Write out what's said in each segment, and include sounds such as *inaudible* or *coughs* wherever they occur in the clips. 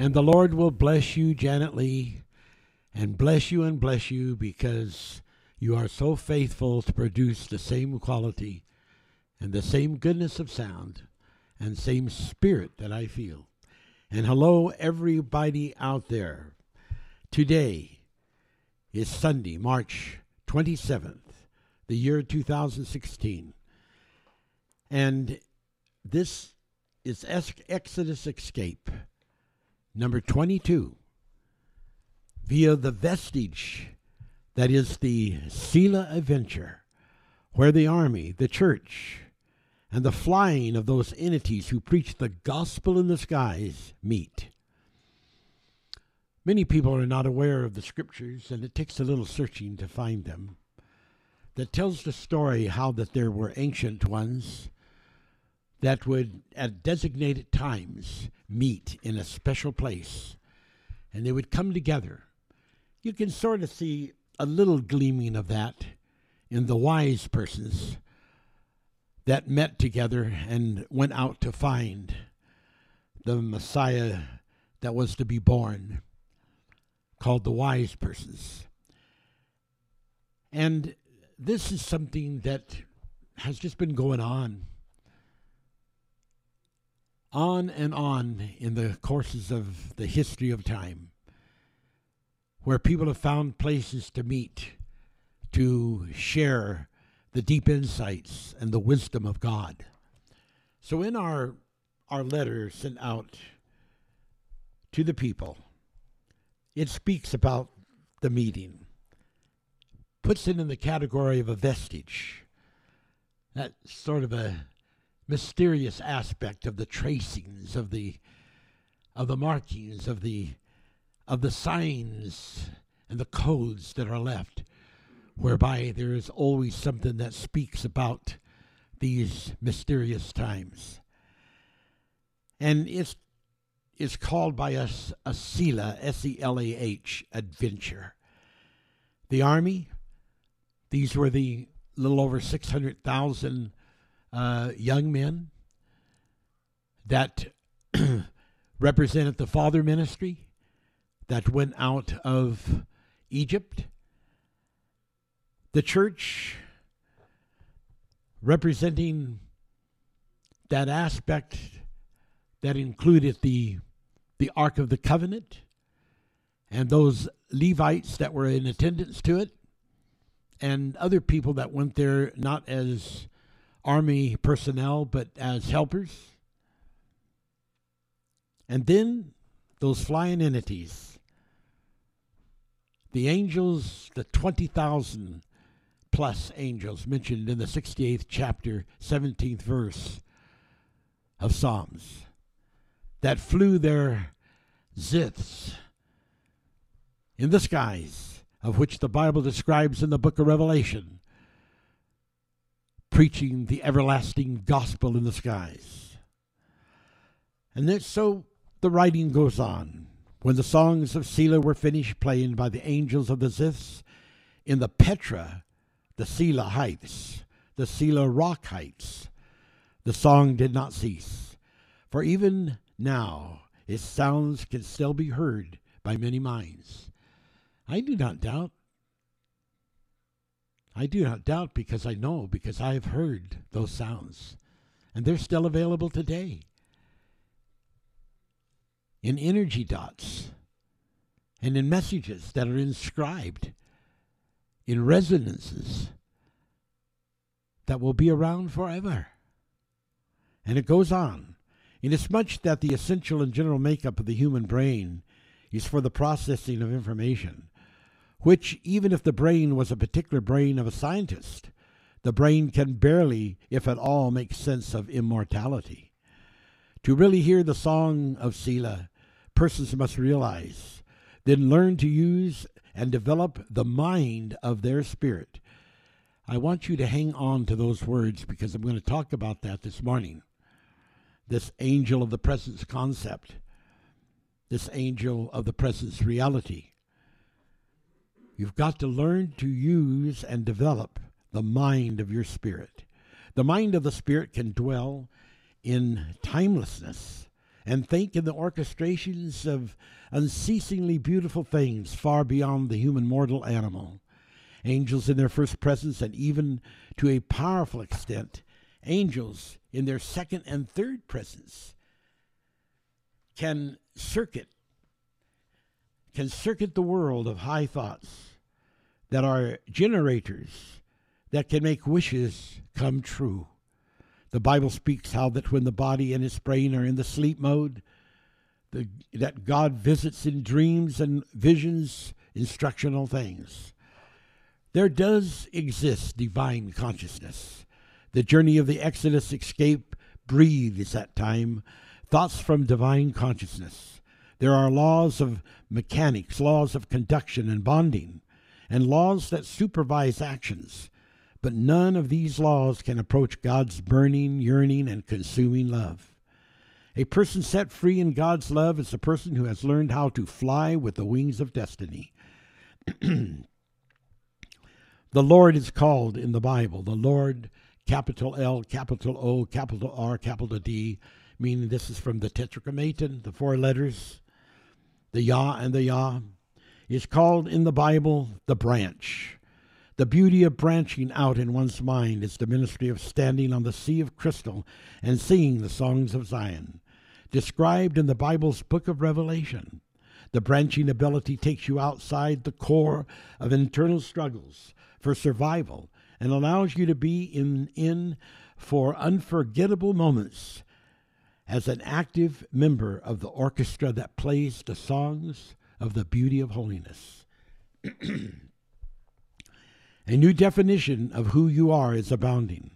And the Lord will bless you, Janet Lee, and bless you and bless you because you are so faithful to produce the same quality and the same goodness of sound and same spirit that I feel. And hello, everybody out there. Today is Sunday, March 27th, the year 2016. And this is Exodus Escape, number 22, via the vestige that is the Selah Adventure, where the army, the church, and the flying of those entities who preach the gospel in the skies meet. Many people are not aware of the scriptures, and it takes a little searching to find them. That tells the story how that there were ancient ones that would, at designated times, meet in a special place, and they would come together. You can sort of see a little gleaming of that in the wise persons that met together and went out to find the Messiah that was to be born, called the wise persons. And this is something that has just been going on on and on in the courses of the history of time, where people have found places to meet, to share the deep insights and the wisdom of God. So, in our, our letter sent out to the people, it speaks about the meeting, puts it in the category of a vestige. That sort of a mysterious aspect of the tracings of the of the markings of the of the signs and the codes that are left whereby there is always something that speaks about these mysterious times and it's it's called by us a Selah, S-E-L-A-H, adventure. The army, these were the little over 600,000 uh, young men that *clears throat* represented the father ministry that went out of Egypt. The church representing that aspect that included the the Ark of the Covenant and those Levites that were in attendance to it and other people that went there not as army personnel, but as helpers. And then those flying entities, the angels, the 20,000 plus angels mentioned in the 68th chapter, 17th verse of Psalms, that flew their ziths in the skies, of which the Bible describes in the book of Revelation preaching the everlasting gospel in the skies. And then, so the writing goes on. When the songs of Selah were finished playing by the angels of the Ziths in the Petra, the Selah heights, the Selah rock heights, the song did not cease. For even now its sounds can still be heard by many minds. I do not doubt I do not doubt because I know, because I have heard those sounds. And they're still available today in energy dots and in messages that are inscribed in resonances that will be around forever. And it goes on. Inasmuch that the essential and general makeup of the human brain is for the processing of information, which, even if the brain was a particular brain of a scientist, the brain can barely, if at all, make sense of immortality. To really hear the song of Selah, persons must realize, then learn to use and develop the mind of their spirit. I want you to hang on to those words because I'm going to talk about that this morning. This angel of the presence concept, this angel of the presence reality. You've got to learn to use and develop the mind of your spirit. The mind of the spirit can dwell in timelessness and think in the orchestrations of unceasingly beautiful things far beyond the human mortal animal. Angels in their first presence, and even to a powerful extent, angels in their second and third presence can circuit can circuit the world of high thoughts that are generators that can make wishes come true. The Bible speaks how that when the body and its brain are in the sleep mode, the, that God visits in dreams and visions instructional things. There does exist divine consciousness. The journey of the Exodus escape breathes at time thoughts from divine consciousness. There are laws of mechanics, laws of conduction and bonding, and laws that supervise actions but none of these laws can approach God's burning, yearning, and consuming love. A person set free in God's love is a person who has learned how to fly with the wings of destiny. *clears throat* the Lord is called in the Bible, the Lord, capital L, capital O, capital R, capital D, meaning this is from the Tetragrammaton, the four letters, the Yah and the Yah, is called in the Bible the branch. The beauty of branching out in one's mind is the ministry of standing on the sea of crystal and singing the songs of Zion. Described in the Bible's book of Revelation, the branching ability takes you outside the core of internal struggles for survival and allows you to be in, in for unforgettable moments as an active member of the orchestra that plays the songs of the beauty of holiness. *clears throat* A new definition of who you are is abounding.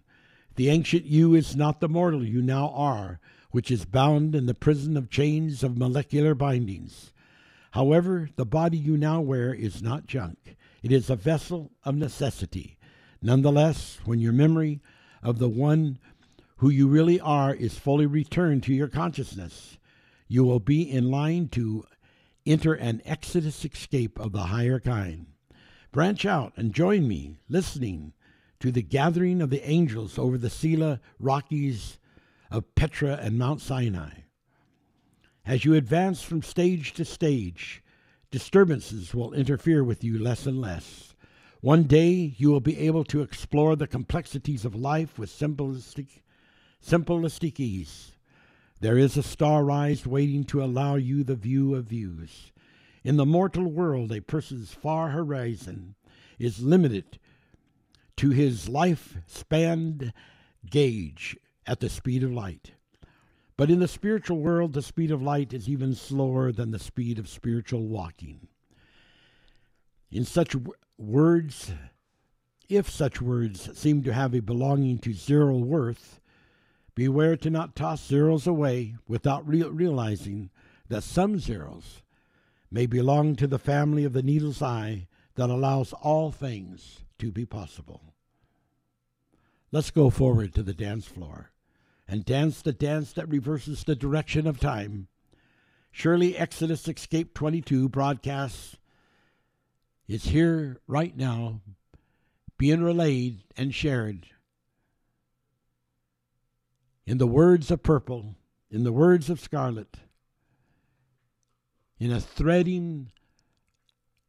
The ancient you is not the mortal you now are, which is bound in the prison of chains of molecular bindings. However, the body you now wear is not junk. It is a vessel of necessity. Nonetheless, when your memory of the one who you really are is fully returned to your consciousness, you will be in line to enter an exodus escape of the higher kind. Branch out and join me, listening to the gathering of the angels over the Sela Rockies of Petra and Mount Sinai. As you advance from stage to stage, disturbances will interfere with you less and less. One day you will be able to explore the complexities of life with simplistic, simplistic ease. There is a star rise waiting to allow you the view of views. In the mortal world, a person's far horizon is limited to his life spanned gauge at the speed of light. But in the spiritual world, the speed of light is even slower than the speed of spiritual walking. In such words, if such words seem to have a belonging to zero worth, beware to not toss zeros away without re- realizing that some zeros may belong to the family of the needle's eye that allows all things to be possible. Let's go forward to the dance floor and dance the dance that reverses the direction of time. Surely Exodus Escape 22 broadcasts is here right now, being relayed and shared. In the words of purple, in the words of scarlet, in a threading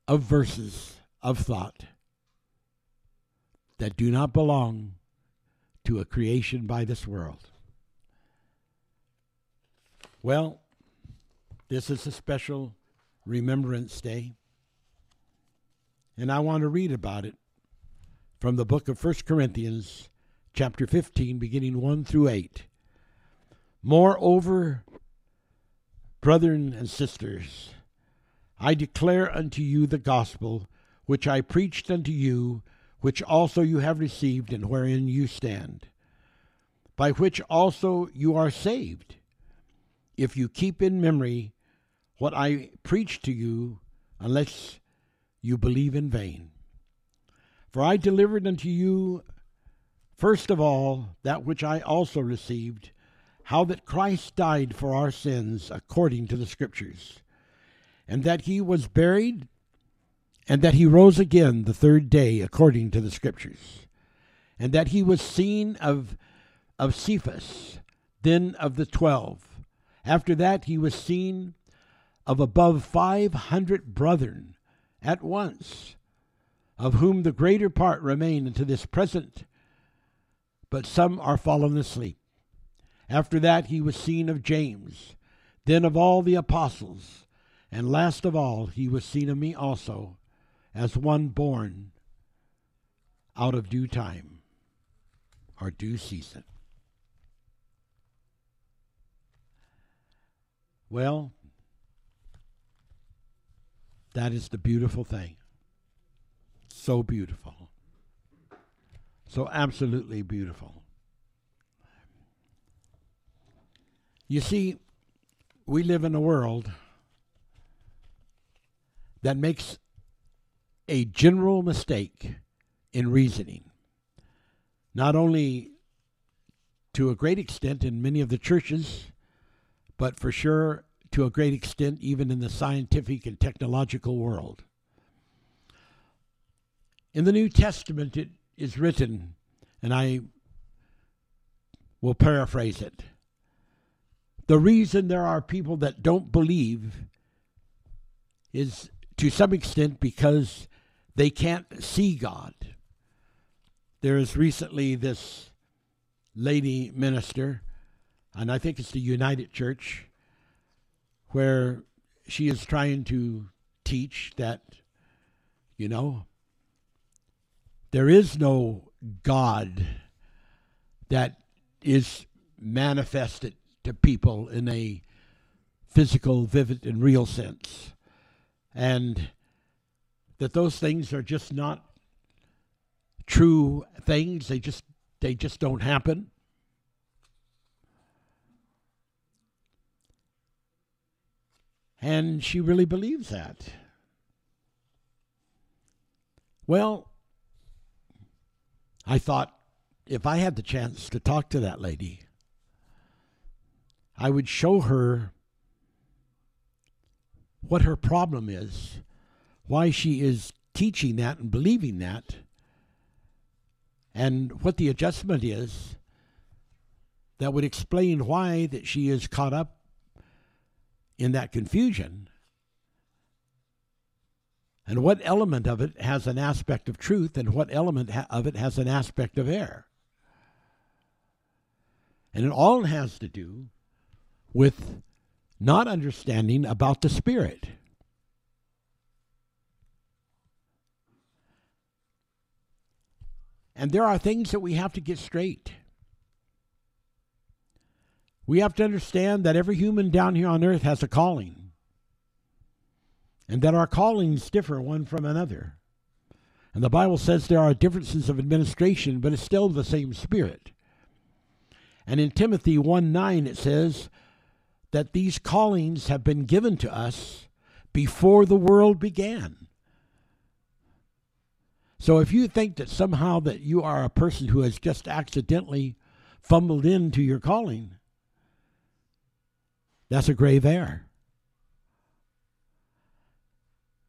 of verses of thought that do not belong to a creation by this world. Well, this is a special Remembrance Day, and I want to read about it from the book of 1 Corinthians, chapter 15, beginning 1 through 8. Moreover, Brethren and sisters, I declare unto you the gospel which I preached unto you, which also you have received, and wherein you stand, by which also you are saved, if you keep in memory what I preached to you, unless you believe in vain. For I delivered unto you first of all that which I also received how that Christ died for our sins according to the Scriptures, and that he was buried, and that he rose again the third day according to the Scriptures, and that he was seen of, of Cephas, then of the twelve. After that, he was seen of above five hundred brethren at once, of whom the greater part remain unto this present, but some are fallen asleep. After that, he was seen of James, then of all the apostles, and last of all, he was seen of me also, as one born out of due time or due season. Well, that is the beautiful thing. So beautiful. So absolutely beautiful. You see, we live in a world that makes a general mistake in reasoning. Not only to a great extent in many of the churches, but for sure to a great extent even in the scientific and technological world. In the New Testament, it is written, and I will paraphrase it. The reason there are people that don't believe is to some extent because they can't see God. There is recently this lady minister, and I think it's the United Church, where she is trying to teach that, you know, there is no God that is manifested to people in a physical, vivid, and real sense. And that those things are just not true things. They just they just don't happen. And she really believes that. Well, I thought if I had the chance to talk to that lady, I would show her what her problem is, why she is teaching that and believing that, and what the adjustment is that would explain why that she is caught up in that confusion and what element of it has an aspect of truth and what element ha- of it has an aspect of error? And it all has to do with not understanding about the spirit. And there are things that we have to get straight. We have to understand that every human down here on earth has a calling, and that our callings differ one from another. And the Bible says there are differences of administration, but it's still the same Spirit. And in Timothy 1 9, it says that these callings have been given to us before the world began. So if you think that somehow that you are a person who has just accidentally fumbled into your calling, that's a grave error.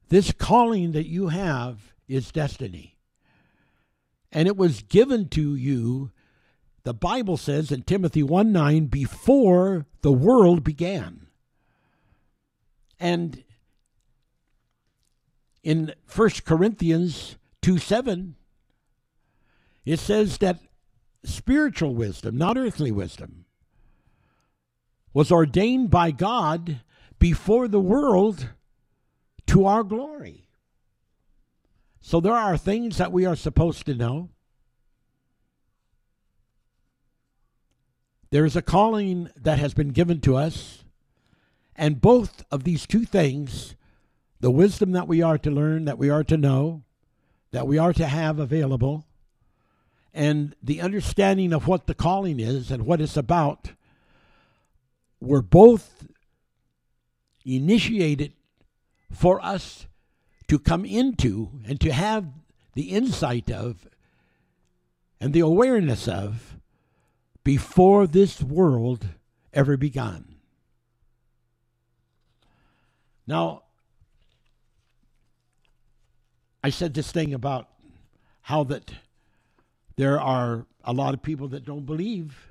This calling that you have is destiny. And it was given to you, the Bible says in Timothy 1 9, before the world began. And in 1 Corinthians 2 7, it says that spiritual wisdom, not earthly wisdom, was ordained by God before the world to our glory. So there are things that we are supposed to know. There is a calling that has been given to us, and both of these two things, the wisdom that we are to learn, that we are to know, that we are to have available and the understanding of what the calling is and what it's about were both initiated for us to come into and to have the insight of and the awareness of before this world ever began. Now, I said this thing about how that there are a lot of people that don't believe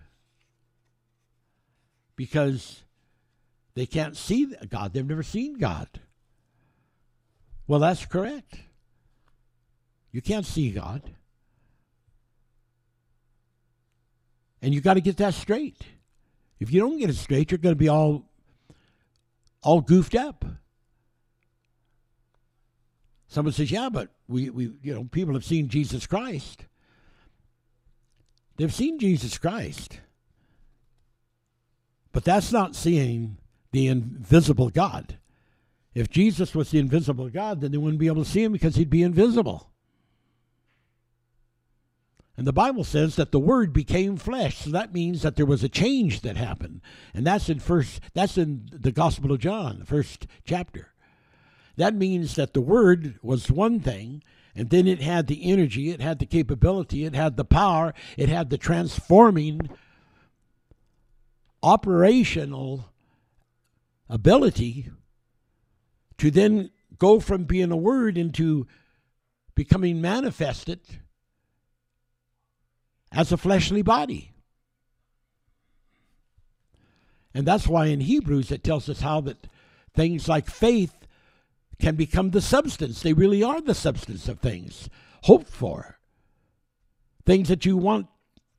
because They can't see God. They've never seen God. Well, that's correct. You can't see God. And you got to get that straight. If you don't get it straight, you're going to be all all goofed up. Someone says, "Yeah, but we, we you know people have seen Jesus Christ. They've seen Jesus Christ, but that's not seeing the invisible God. If Jesus was the invisible God, then they wouldn't be able to see him because he'd be invisible." And the Bible says that the word became flesh. So that means that there was a change that happened. And that's in first that's in the Gospel of John, the first chapter. That means that the word was one thing, and then it had the energy, it had the capability, it had the power, it had the transforming operational ability to then go from being a word into becoming manifested as a fleshly body. And that's why in Hebrews it tells us how that things like faith can become the substance. They really are the substance of things hoped for, things that you want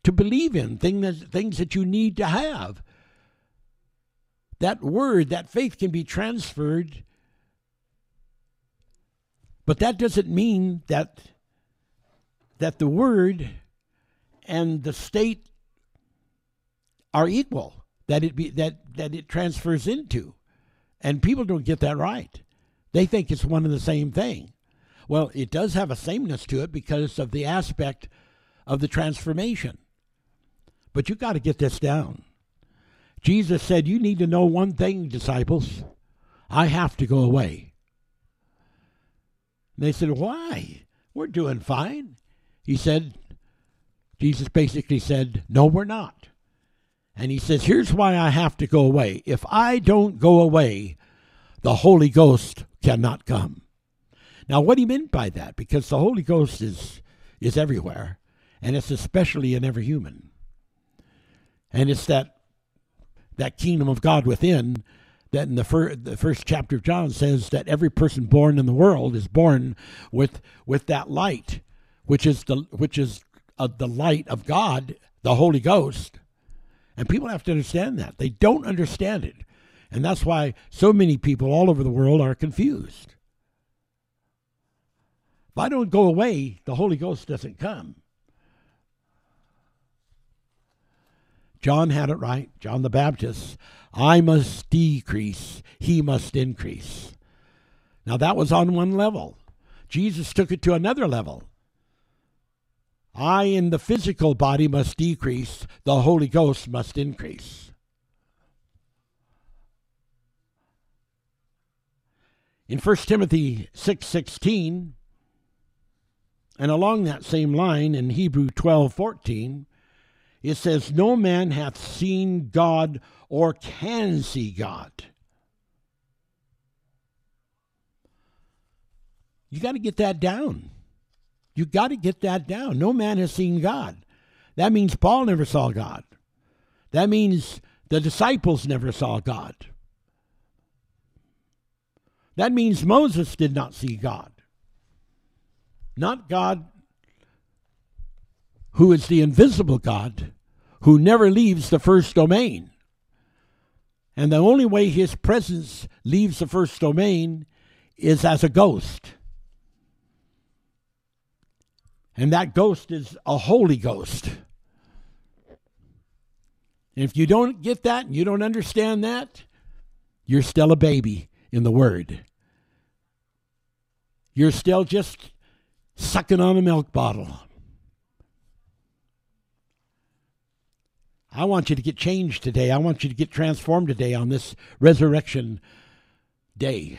to believe in, things that, things that you need to have. That word, that faith can be transferred, but that doesn't mean that that the word and the state are equal that it be that that it transfers into. And people don't get that right. They think it's one and the same thing. Well it does have a sameness to it because of the aspect of the transformation. But you got to get this down. Jesus said you need to know one thing disciples. I have to go away and they said why we're doing fine he said Jesus basically said, No, we're not. And he says, Here's why I have to go away. If I don't go away, the Holy Ghost cannot come. Now, what he meant by that, because the Holy Ghost is, is everywhere, and it's especially in every human. And it's that, that kingdom of God within that in the, fir- the first chapter of John says that every person born in the world is born with, with that light, which is, the, which is of the light of God, the Holy Ghost. And people have to understand that. They don't understand it. And that's why so many people all over the world are confused. If I don't go away, the Holy Ghost doesn't come. John had it right. John the Baptist. I must decrease, he must increase. Now that was on one level. Jesus took it to another level. I in the physical body must decrease, the Holy Ghost must increase. In 1 Timothy 6:16 and along that same line in Hebrew 12:14 it says no man hath seen God or can see God. You got to get that down. You got to get that down. No man has seen God. That means Paul never saw God. That means the disciples never saw God. That means Moses did not see God. Not God who is the invisible God, who never leaves the first domain. And the only way his presence leaves the first domain is as a ghost. And that ghost is a Holy Ghost. if you don't get that and you don't understand that, you're still a baby in the Word. You're still just sucking on a milk bottle. I want you to get changed today. I want you to get transformed today on this resurrection day.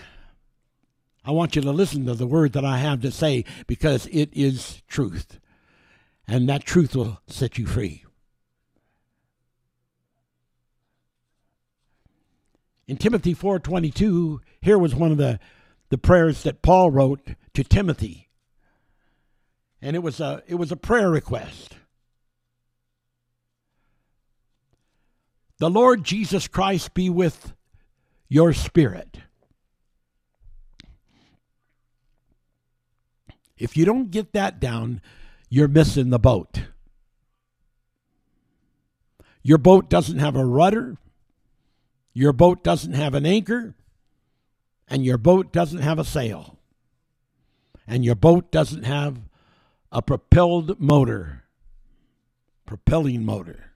I want you to listen to the word that I have to say because it is truth. And that truth will set you free. In Timothy 4:22, here was one of the, the prayers that Paul wrote to Timothy. And it was a it was a prayer request. The Lord Jesus Christ be with your spirit. If you don't get that down, you're missing the boat. Your boat doesn't have a rudder, your boat doesn't have an anchor, and your boat doesn't have a sail, and your boat doesn't have a propelled motor, propelling motor.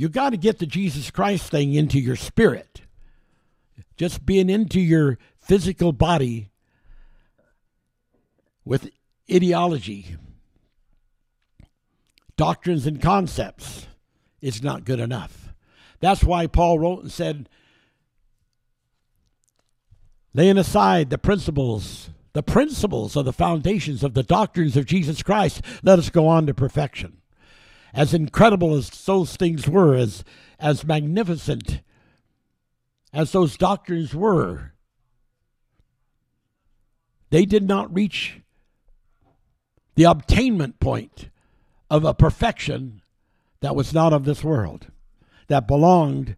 You got to get the Jesus Christ thing into your spirit. Just being into your physical body with ideology, doctrines, and concepts is not good enough. That's why Paul wrote and said, laying aside the principles, the principles of the foundations of the doctrines of Jesus Christ, let us go on to perfection. As incredible as those things were, as, as magnificent as those doctrines were, they did not reach the obtainment point of a perfection that was not of this world, that belonged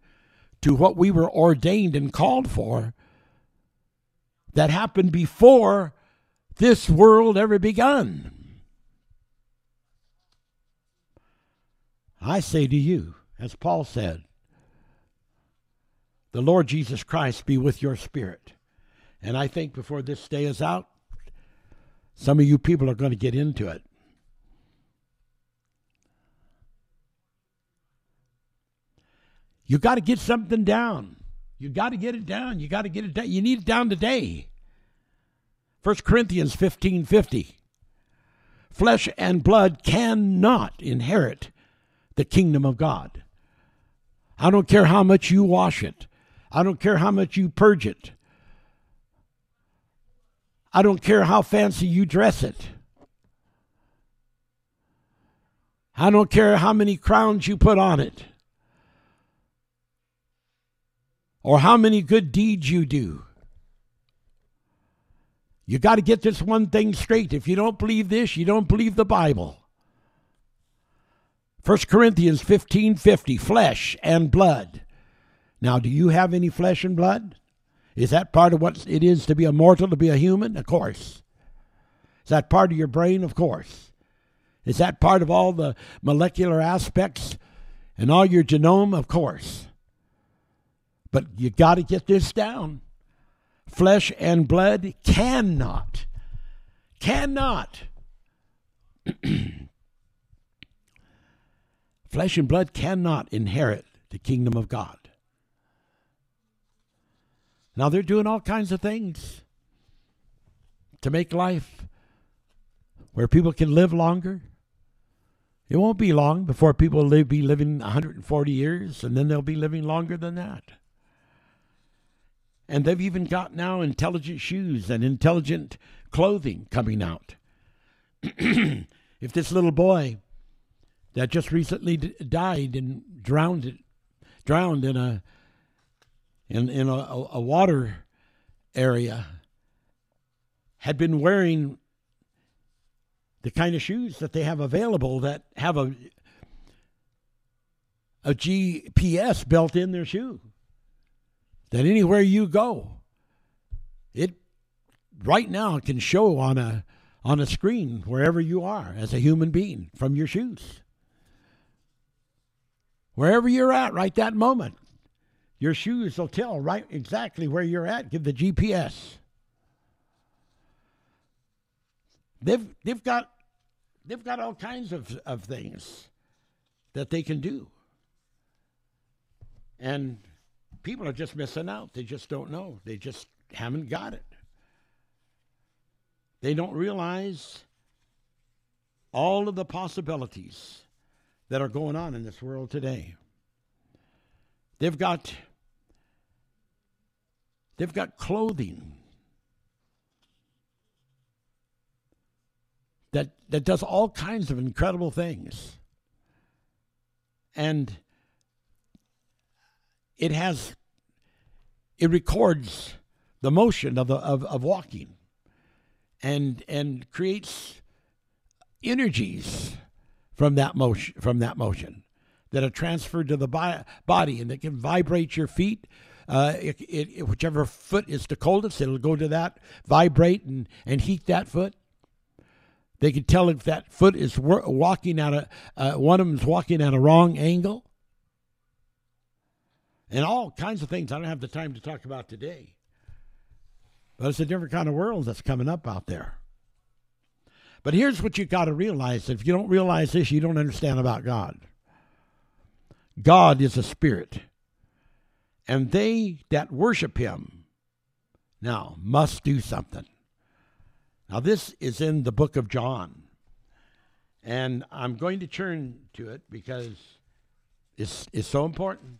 to what we were ordained and called for, that happened before this world ever begun. I say to you, as Paul said, the Lord Jesus Christ be with your spirit. And I think before this day is out, some of you people are going to get into it. You got to get something down. You got to get it down. You got to get it down. You need it down today. 1 Corinthians 15 50. Flesh and blood cannot inherit the kingdom of God. I don't care how much you wash it. I don't care how much you purge it. I don't care how fancy you dress it. I don't care how many crowns you put on it. Or how many good deeds you do. You got to get this one thing straight. If you don't believe this, you don't believe the Bible. 1 Corinthians 15:50 flesh and blood. Now, do you have any flesh and blood? Is that part of what it is to be a mortal, to be a human? Of course. Is that part of your brain? Of course. Is that part of all the molecular aspects and all your genome? Of course. But you got to get this down. Flesh and blood cannot, cannot. *clears throat* Flesh and blood cannot inherit the kingdom of God. Now they're doing all kinds of things to make life where people can live longer. It won't be long before people will be living 140 years, and then they'll be living longer than that. And they've even got now intelligent shoes and intelligent clothing coming out. *clears throat* if this little boy that just recently d- died and drowned, drowned in a in, in a, a water area had been wearing the kind of shoes that they have available that have a a GPS built in their shoe. That anywhere you go, it right now can show on a on a screen wherever you are as a human being from your shoes. Wherever you're at right that moment. Your shoes will tell right exactly where you're at. Give the GPS. They've they've got they've got all kinds of, of things that they can do. And people are just missing out. They just don't know. They just haven't got it. They don't realize all of the possibilities that are going on in this world today. They've got They've got clothing that, that does all kinds of incredible things. And it has, it records the motion of, the, of, of walking and, and creates energies from that motion, from that motion that are transferred to the body and that can vibrate your feet. Uh, it, it, whichever foot is the coldest, it'll go to that, vibrate and, and heat that foot. They can tell if that foot is walking at a, uh, one of them is walking at a wrong angle. And all kinds of things I don't have the time to talk about today. But it's a different kind of world that's coming up out there. But here's what you got to realize. If you don't realize this, you don't understand about God. God is a spirit, and they that worship him now must do something. Now, this is in the book of John, and I'm going to turn to it because it's, it's so important.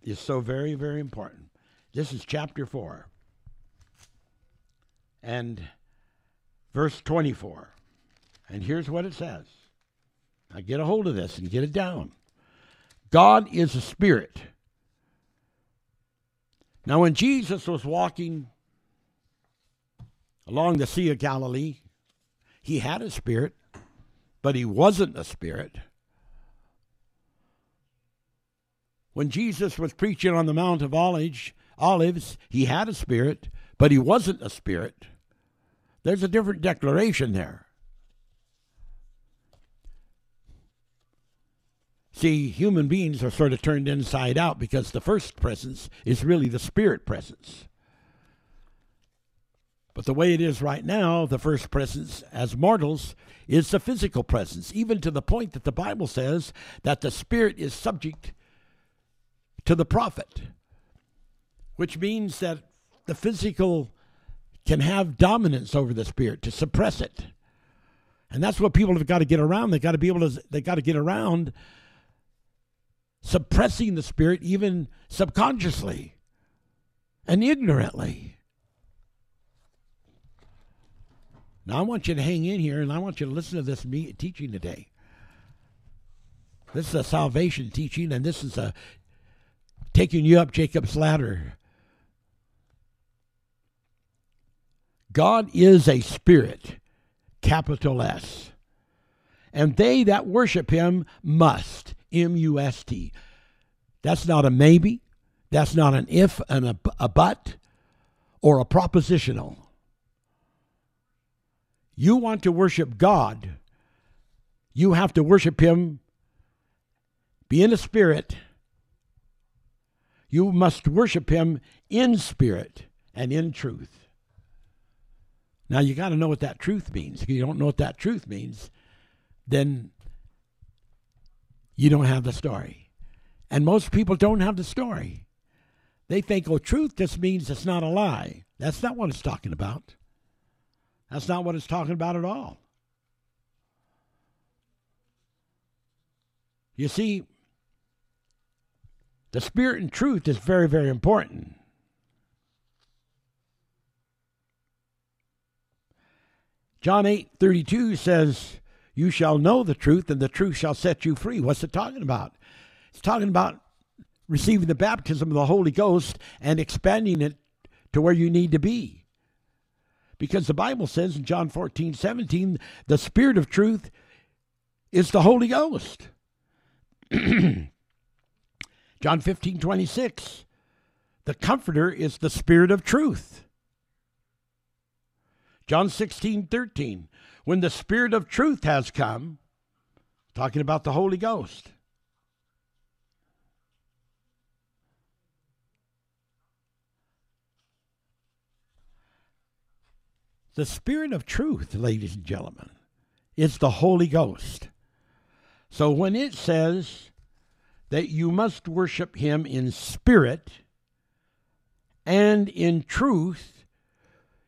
It's so very, very important. This is chapter 4 and verse 24. And here's what it says. Now get a hold of this and get it down. God is a spirit. Now, when Jesus was walking along the Sea of Galilee, he had a spirit, but he wasn't a spirit. When Jesus was preaching on the Mount of Olives, Olives, he had a spirit, but he wasn't a spirit. There's a different declaration there. See, human beings are sort of turned inside out because the first presence is really the spirit presence. But the way it is right now, the first presence as mortals is the physical presence, even to the point that the Bible says that the spirit is subject to the prophet, which means that the physical can have dominance over the spirit to suppress it. And that's what people have got to get around. They got to be able to they got to get around suppressing the spirit even subconsciously and ignorantly. Now, I want you to hang in here and I want you to listen to this me- teaching today. This is a salvation teaching, and this is a taking you up Jacob's ladder. God is a spirit, capital S. And they that worship him must. M U S T. That's not a maybe. That's not an if and a, a but or a propositional. You want to worship God, you have to worship Him, be in a spirit. You must worship Him in spirit and in truth. Now, you got to know what that truth means. If you don't know what that truth means, then you don't have the story. And most people don't have the story. They think, oh, truth just means it's not a lie. That's not what it's talking about. That's not what it's talking about at all. You see, the spirit and truth is very, very important. John 8 32 says, you shall know the truth, and the truth shall set you free. What's it talking about? It's talking about receiving the baptism of the Holy Ghost and expanding it to where you need to be. Because the Bible says in John 14, 17, the Spirit of truth is the Holy Ghost. *clears throat* John 15, 26, the Comforter is the Spirit of truth. John 16, 13, when the Spirit of truth has come, talking about the Holy Ghost. The Spirit of truth, ladies and gentlemen, is the Holy Ghost. So when it says that you must worship Him in spirit and in truth,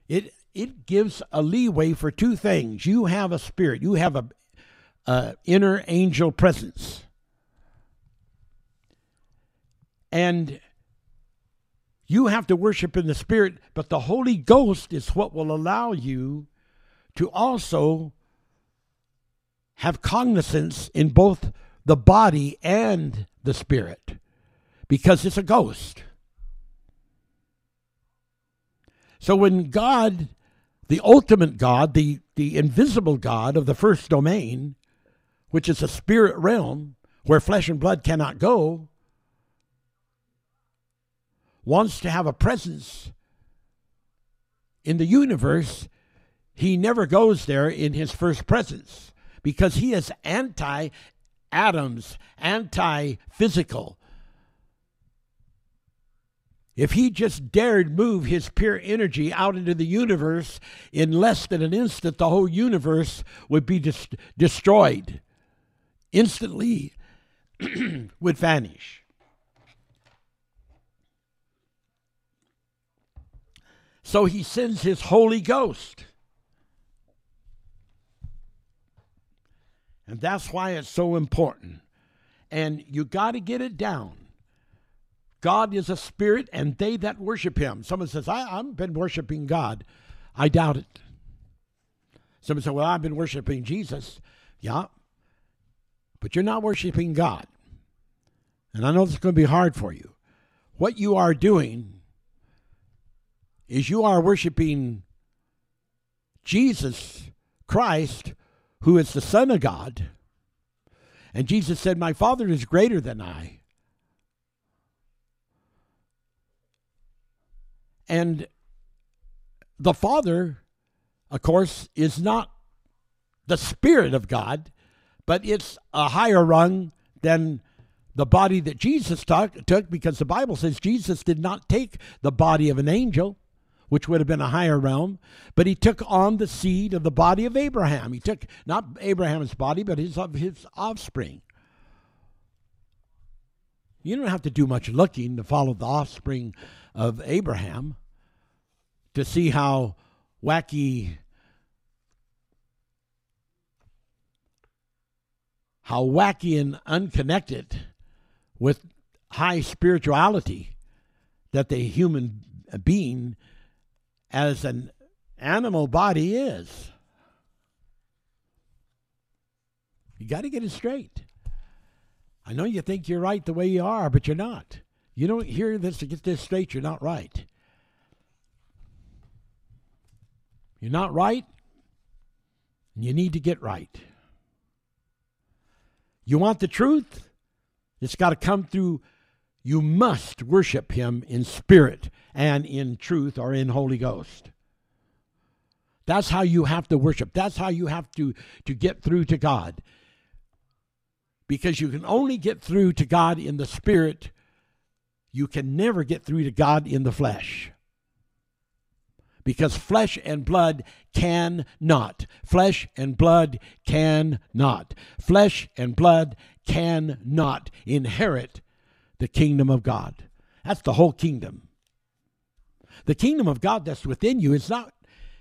it it gives a leeway for two things. You have a spirit, you have a, inner angel presence. And you have to worship in the spirit, but the Holy Ghost is what will allow you to also have cognizance in both the body and the spirit because it's a ghost. So when God the ultimate God, the, the invisible God of the first domain, which is a spirit realm, where flesh and blood cannot go, wants to have a presence in the universe, he never goes there in his first presence because he is anti atoms, anti physical. If he just dared move his pure energy out into the universe, in less than an instant, the whole universe would be dis- destroyed. Instantly *clears throat* would vanish. So he sends his Holy Ghost. And that's why it's so important. And you got to get it down. God is a spirit, and they that worship him. Someone says, I, I've been worshiping God. I doubt it. Someone says, Well, I've been worshiping Jesus. Yeah. But you're not worshiping God. And I know this is going to be hard for you. What you are doing is you are worshiping Jesus Christ, who is the Son of God. And Jesus said, My Father is greater than I. And the Father, of course, is not the Spirit of God, but it's a higher rung than the body that Jesus took, took because the Bible says Jesus did not take the body of an angel, which would have been a higher realm, but he took on the seed of the body of Abraham. He took not Abraham's body, but his his offspring. You don't have to do much looking to follow the offspring of Abraham to see how wacky how wacky and unconnected with high spirituality that the human being as an animal body is. You got to get it straight. I know you think you're right the way you are, but you're not. You don't hear this to get this straight, you're not right. You're not right, and you need to get right. You want the truth? It's got to come through. You must worship Him in spirit and in truth or in Holy Ghost. That's how you have to worship. That's how you have to, to get through to God. Because you can only get through to God in the spirit, you can never get through to God in the flesh because flesh and blood can not. Flesh and blood can not. Flesh and blood can not inherit the kingdom of God. That's the whole kingdom. The kingdom of God that's within you is not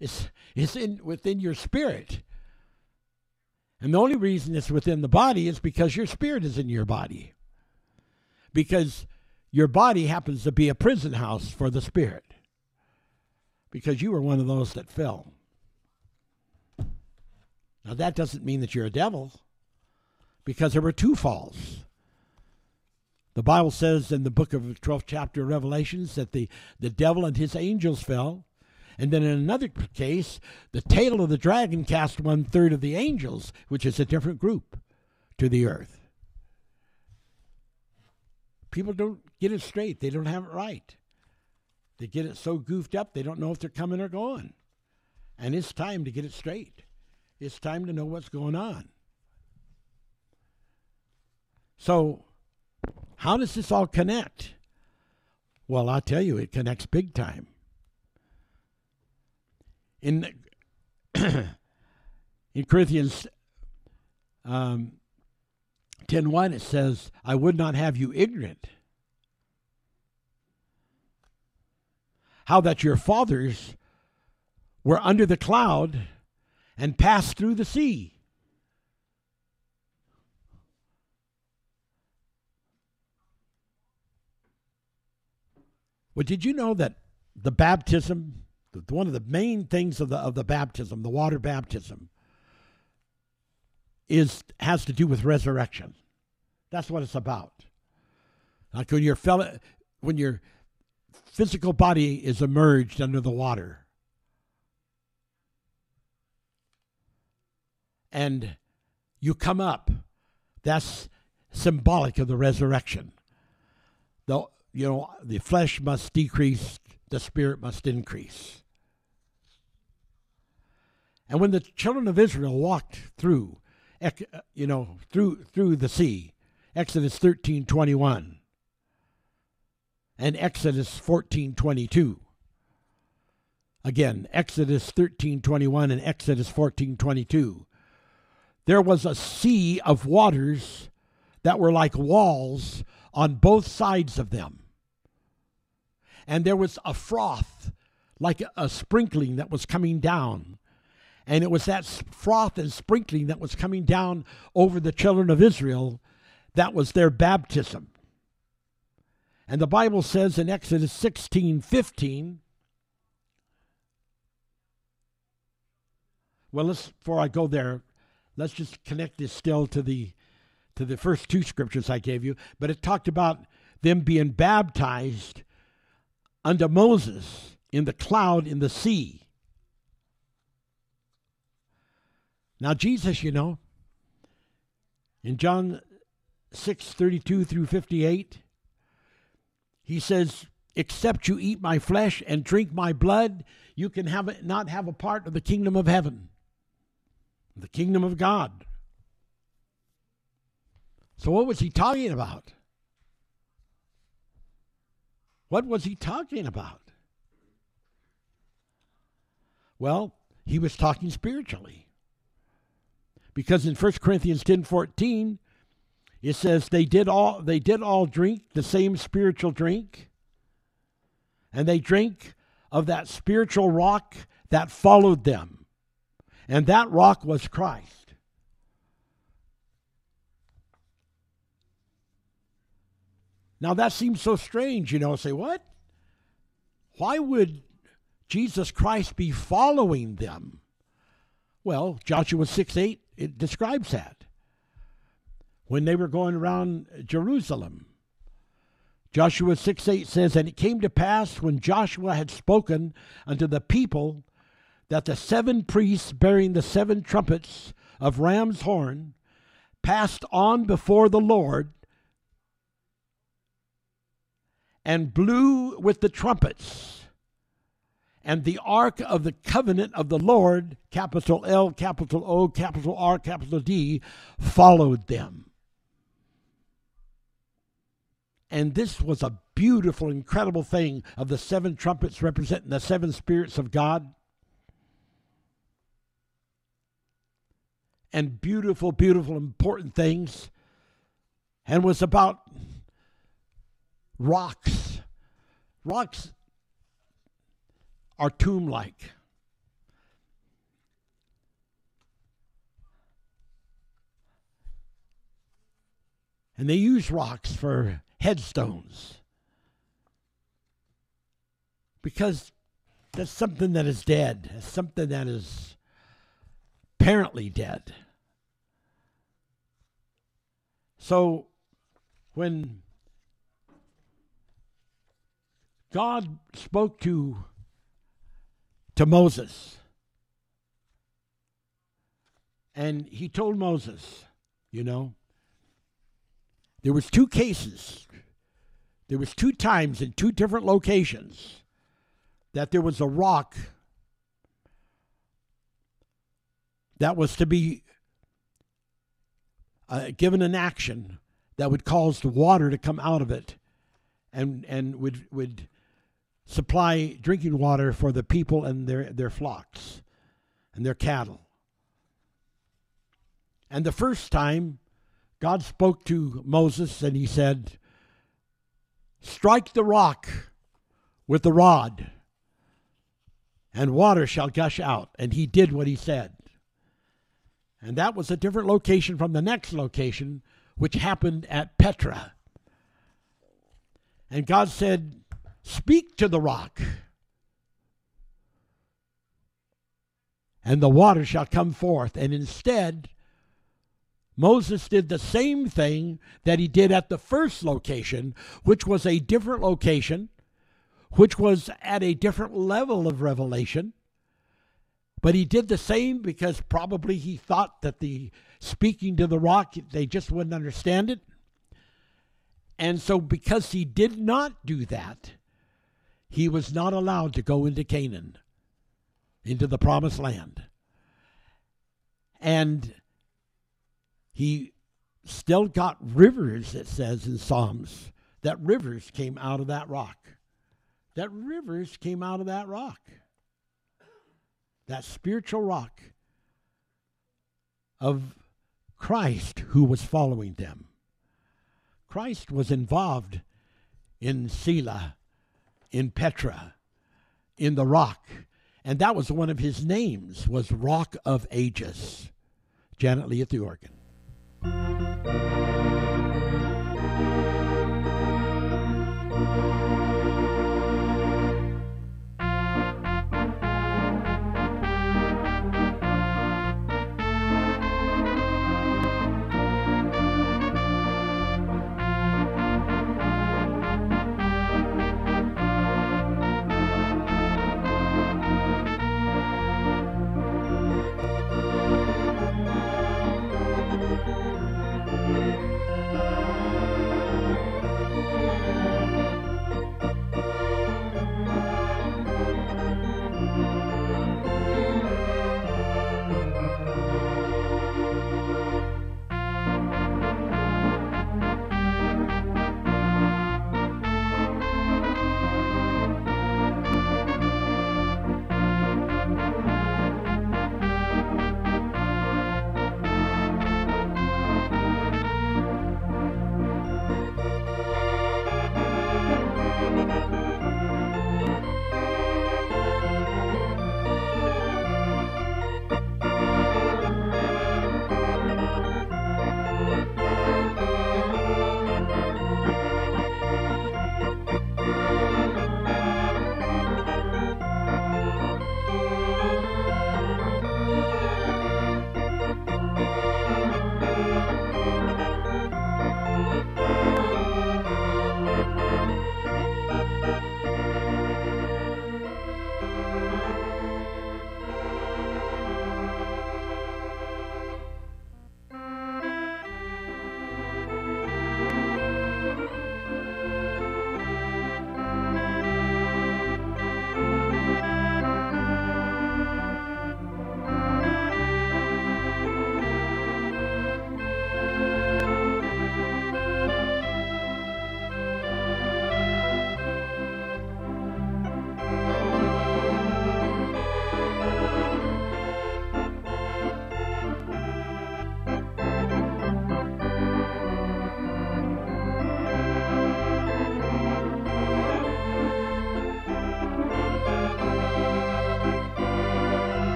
is is in within your spirit. And the only reason it's within the body is because your spirit is in your body. Because your body happens to be a prison house for the spirit because you were one of those that fell. Now, that doesn't mean that you're a devil, because there were two falls. The Bible says in the book of the 12th chapter of Revelations that the, the devil and his angels fell. And then in another case, the tail of the dragon cast one third of the angels, which is a different group, to the earth. People don't get it straight, they don't have it right. They get it so goofed up, they don't know if they're coming or going. And it's time to get it straight. It's time to know what's going on. So, how does this all connect? Well, I'll tell you, it connects big time. In *coughs* in Corinthians um, 10 1, it says, I would not have you ignorant how that your fathers were under the cloud and passed through the sea. Well, did you know that the baptism, one of the main things of the of the baptism, the water baptism, is has to do with resurrection. That's what it's about. Like when your fellow, when your physical body is emerged under the water. And you come up. That's symbolic of the resurrection. The, you know, the flesh must decrease, the spirit must increase. And when the children of Israel walked through, uh, you know, through through the sea, Exodus 13:21 and Exodus 14:22. Again, Exodus 13:21 and Exodus 14:22. There was a sea of waters that were like walls on both sides of them. And there was a froth like a sprinkling that was coming down. And it was that froth and sprinkling that was coming down over the children of Israel that was their baptism. And the Bible says in Exodus 16 15, well, let's, before I go there, let's just connect this still to the to the first two scriptures I gave you, but it talked about them being baptized under Moses in the cloud in the sea. Now Jesus, you know, in John 6 32 through 58, he says, Except you eat my flesh and drink my blood, you can have it, not have a part of the kingdom of heaven, the kingdom of God. So, what was he talking about? What was he talking about? Well, he was talking spiritually. Because in 1 Corinthians 10 14, it says they did all they did all drink the same spiritual drink, and they drank of that spiritual rock that followed them. And that rock was Christ. Now that seems so strange, you know, say, what? Why would Jesus Christ be following them? Well, Joshua 6 8, it describes that when they were going around Jerusalem. Joshua 6 8 says, And it came to pass when Joshua had spoken unto the people that the seven priests bearing the seven trumpets of ram's horn passed on before the Lord and blew with the trumpets. And the ark of the covenant of the Lord, capital L, capital O, capital R, capital D, followed them. And this was a beautiful, incredible thing of the seven trumpets representing the seven spirits of God. And beautiful, beautiful, important things. And was about rocks. Rocks are tomb like. And they use rocks for headstones. Because that's something that is dead, something that is apparently dead. So when God spoke to to Moses and he told Moses, you know, there was two cases. There was two times in two different locations that there was a rock that was to be uh, given an action that would cause the water to come out of it and and would would supply drinking water for the people and their their flocks and their cattle. And the first time God spoke to Moses and he said, Strike the rock with the rod, and water shall gush out. And he did what he said. And that was a different location from the next location, which happened at Petra. And God said, Speak to the rock, and the water shall come forth. And instead, Moses did the same thing that he did at the first location, which was a different location, which was at a different level of revelation. But he did the same because probably he thought that the speaking to the rock, they just wouldn't understand it. And so, because he did not do that, he was not allowed to go into Canaan, into the promised land. And he still got rivers, it says in Psalms, that rivers came out of that rock. That rivers came out of that rock. That spiritual rock of Christ who was following them. Christ was involved in Selah, in Petra, in the rock, and that was one of his names was Rock of Ages. Janet Lee at the organ.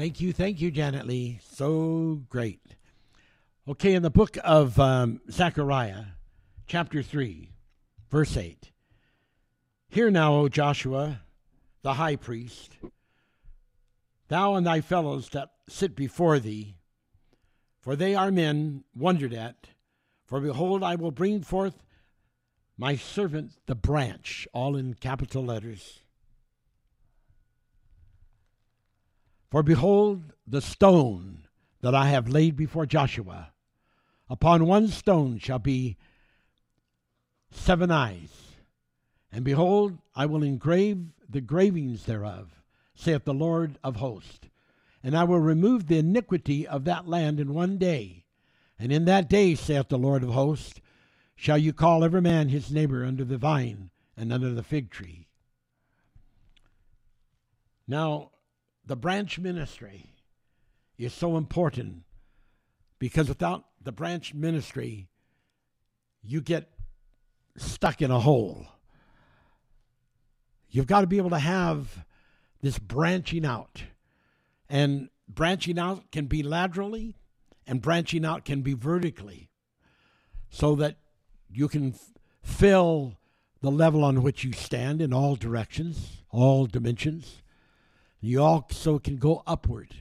Thank you, thank you, Janet Lee. So great. Okay, in the book of um, Zechariah, chapter 3, verse 8. Hear now, O Joshua, the high priest, thou and thy fellows that sit before thee, for they are men wondered at. For behold, I will bring forth my servant the branch, all in capital letters. For behold, the stone that I have laid before Joshua, upon one stone shall be seven eyes. And behold, I will engrave the gravings thereof, saith the Lord of hosts. And I will remove the iniquity of that land in one day. And in that day, saith the Lord of hosts, shall you call every man his neighbor under the vine and under the fig tree. Now, the branch ministry is so important because without the branch ministry, you get stuck in a hole. You've got to be able to have this branching out. And branching out can be laterally, and branching out can be vertically, so that you can f- fill the level on which you stand in all directions, all dimensions. You also can go upward.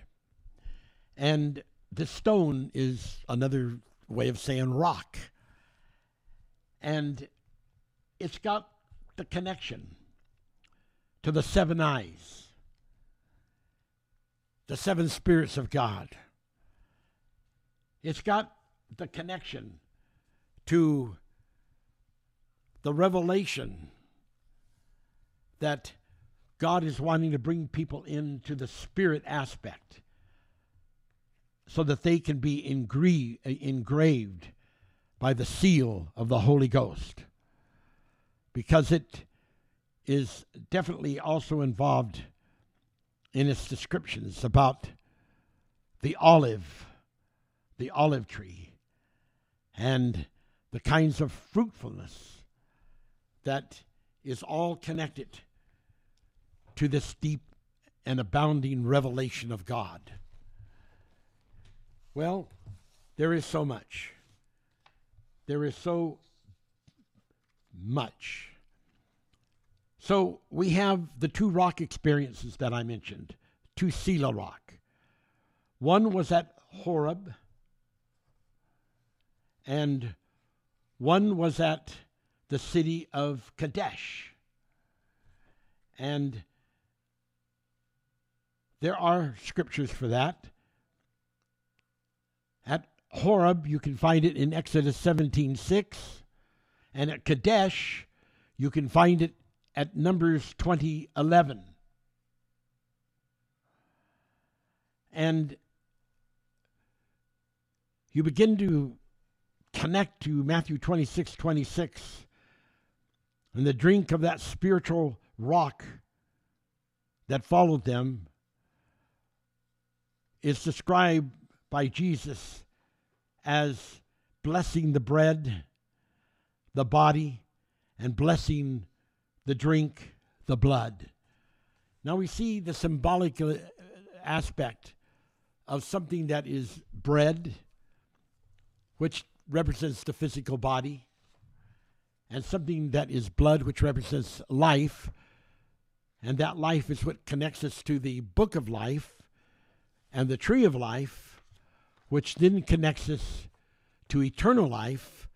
And the stone is another way of saying rock. And it's got the connection to the seven eyes, the seven spirits of God. It's got the connection to the revelation that God is wanting to bring people into the spirit aspect so that they can be engraved, by the seal of the Holy Ghost. Because it is definitely also involved in its descriptions about the olive, the olive tree, and the kinds of fruitfulness that is all connected to this deep and abounding revelation of God. Well, there is so much. There is so much so we have the two rock experiences that I mentioned, two Selah rock. One was at Horeb, and one was at the city of Kadesh. And there are scriptures for that. At Horeb, you can find it in Exodus 17:6, and at Kadesh, you can find it at Numbers 2011. And you begin to connect to Matthew 26 26 and the drink of that spiritual rock that followed them is described by Jesus as blessing the bread, the body, and blessing the drink, the blood. Now we see the symbolic uh, aspect of something that is bread, which represents the physical body, and something that is blood, which represents life. And that life is what connects us to the book of life and the tree of life, which then connects us to eternal life,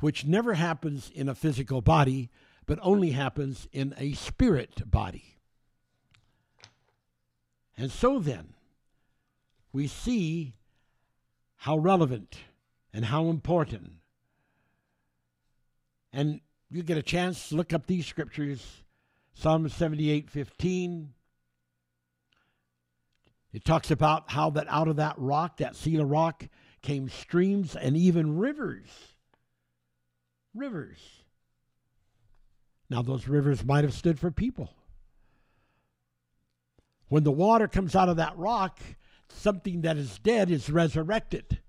which never happens in a physical body, but only happens in a spirit body. And so then, we see how relevant and how important. And you get a chance to look up these scriptures Psalm 78 15. It talks about how that out of that rock, that Selah rock, came streams and even rivers. Rivers. Now, those rivers might have stood for people. When the water comes out of that rock, something that is dead is resurrected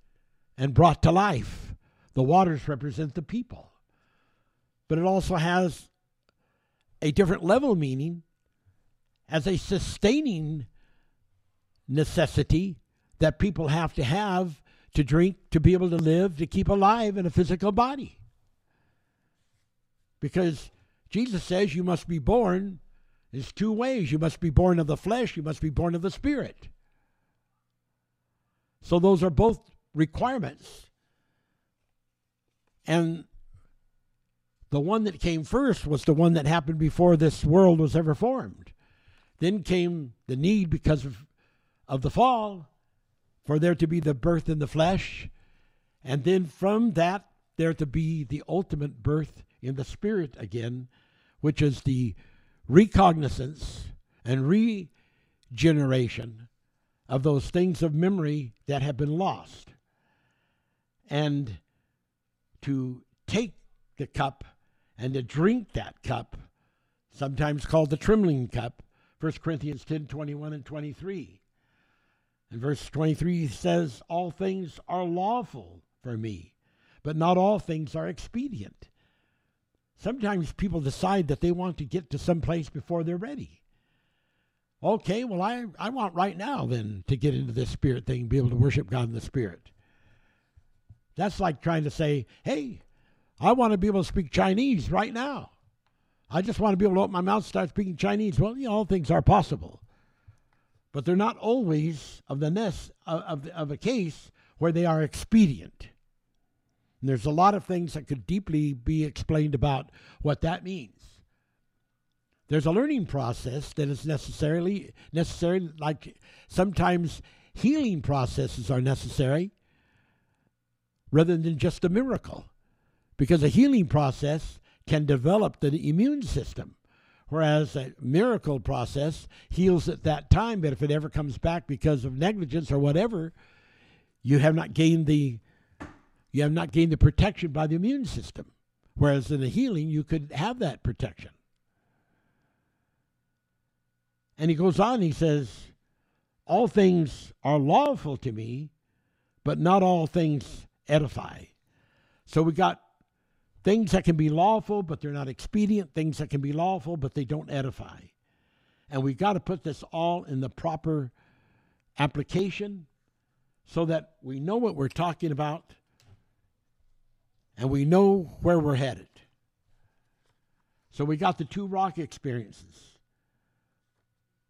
and brought to life. The waters represent the people. But it also has a different level meaning as a sustaining necessity that people have to have to drink, to be able to live, to keep alive in a physical body. Because Jesus says you must be born. There's two ways. You must be born of the flesh, you must be born of the spirit. So those are both requirements. And the one that came first was the one that happened before this world was ever formed. Then came the need because of, of the fall for there to be the birth in the flesh, and then from that there to be the ultimate birth in the spirit again, which is the recognizance and regeneration of those things of memory that have been lost. And to take the cup and to drink that cup, sometimes called the trembling cup, 1 Corinthians 10 21 and 23. And verse 23 says, All things are lawful for me, but not all things are expedient. Sometimes people decide that they want to get to some place before they're ready. Okay, well, I, I want right now then to get into this spirit thing, be able to worship God in the spirit. That's like trying to say, hey, I want to be able to speak Chinese right now. I just want to be able to open my mouth and start speaking Chinese. Well, you know, all things are possible. But they're not always of the ness of, of, of a case where they are expedient. And there's a lot of things that could deeply be explained about what that means. There's a learning process that is necessarily necessary, like sometimes healing processes are necessary rather than just a miracle. Because a healing process can develop the immune system, whereas a miracle process heals at that time, but if it ever comes back because of negligence or whatever, you have not gained the you have not gained the protection by the immune system. Whereas in a healing, you could have that protection. And he goes on, he says, All things are lawful to me, but not all things edify. So we got things that can be lawful, but they're not expedient, things that can be lawful, but they don't edify. And we've got to put this all in the proper application so that we know what we're talking about and we know where we're headed. So we got the two rock experiences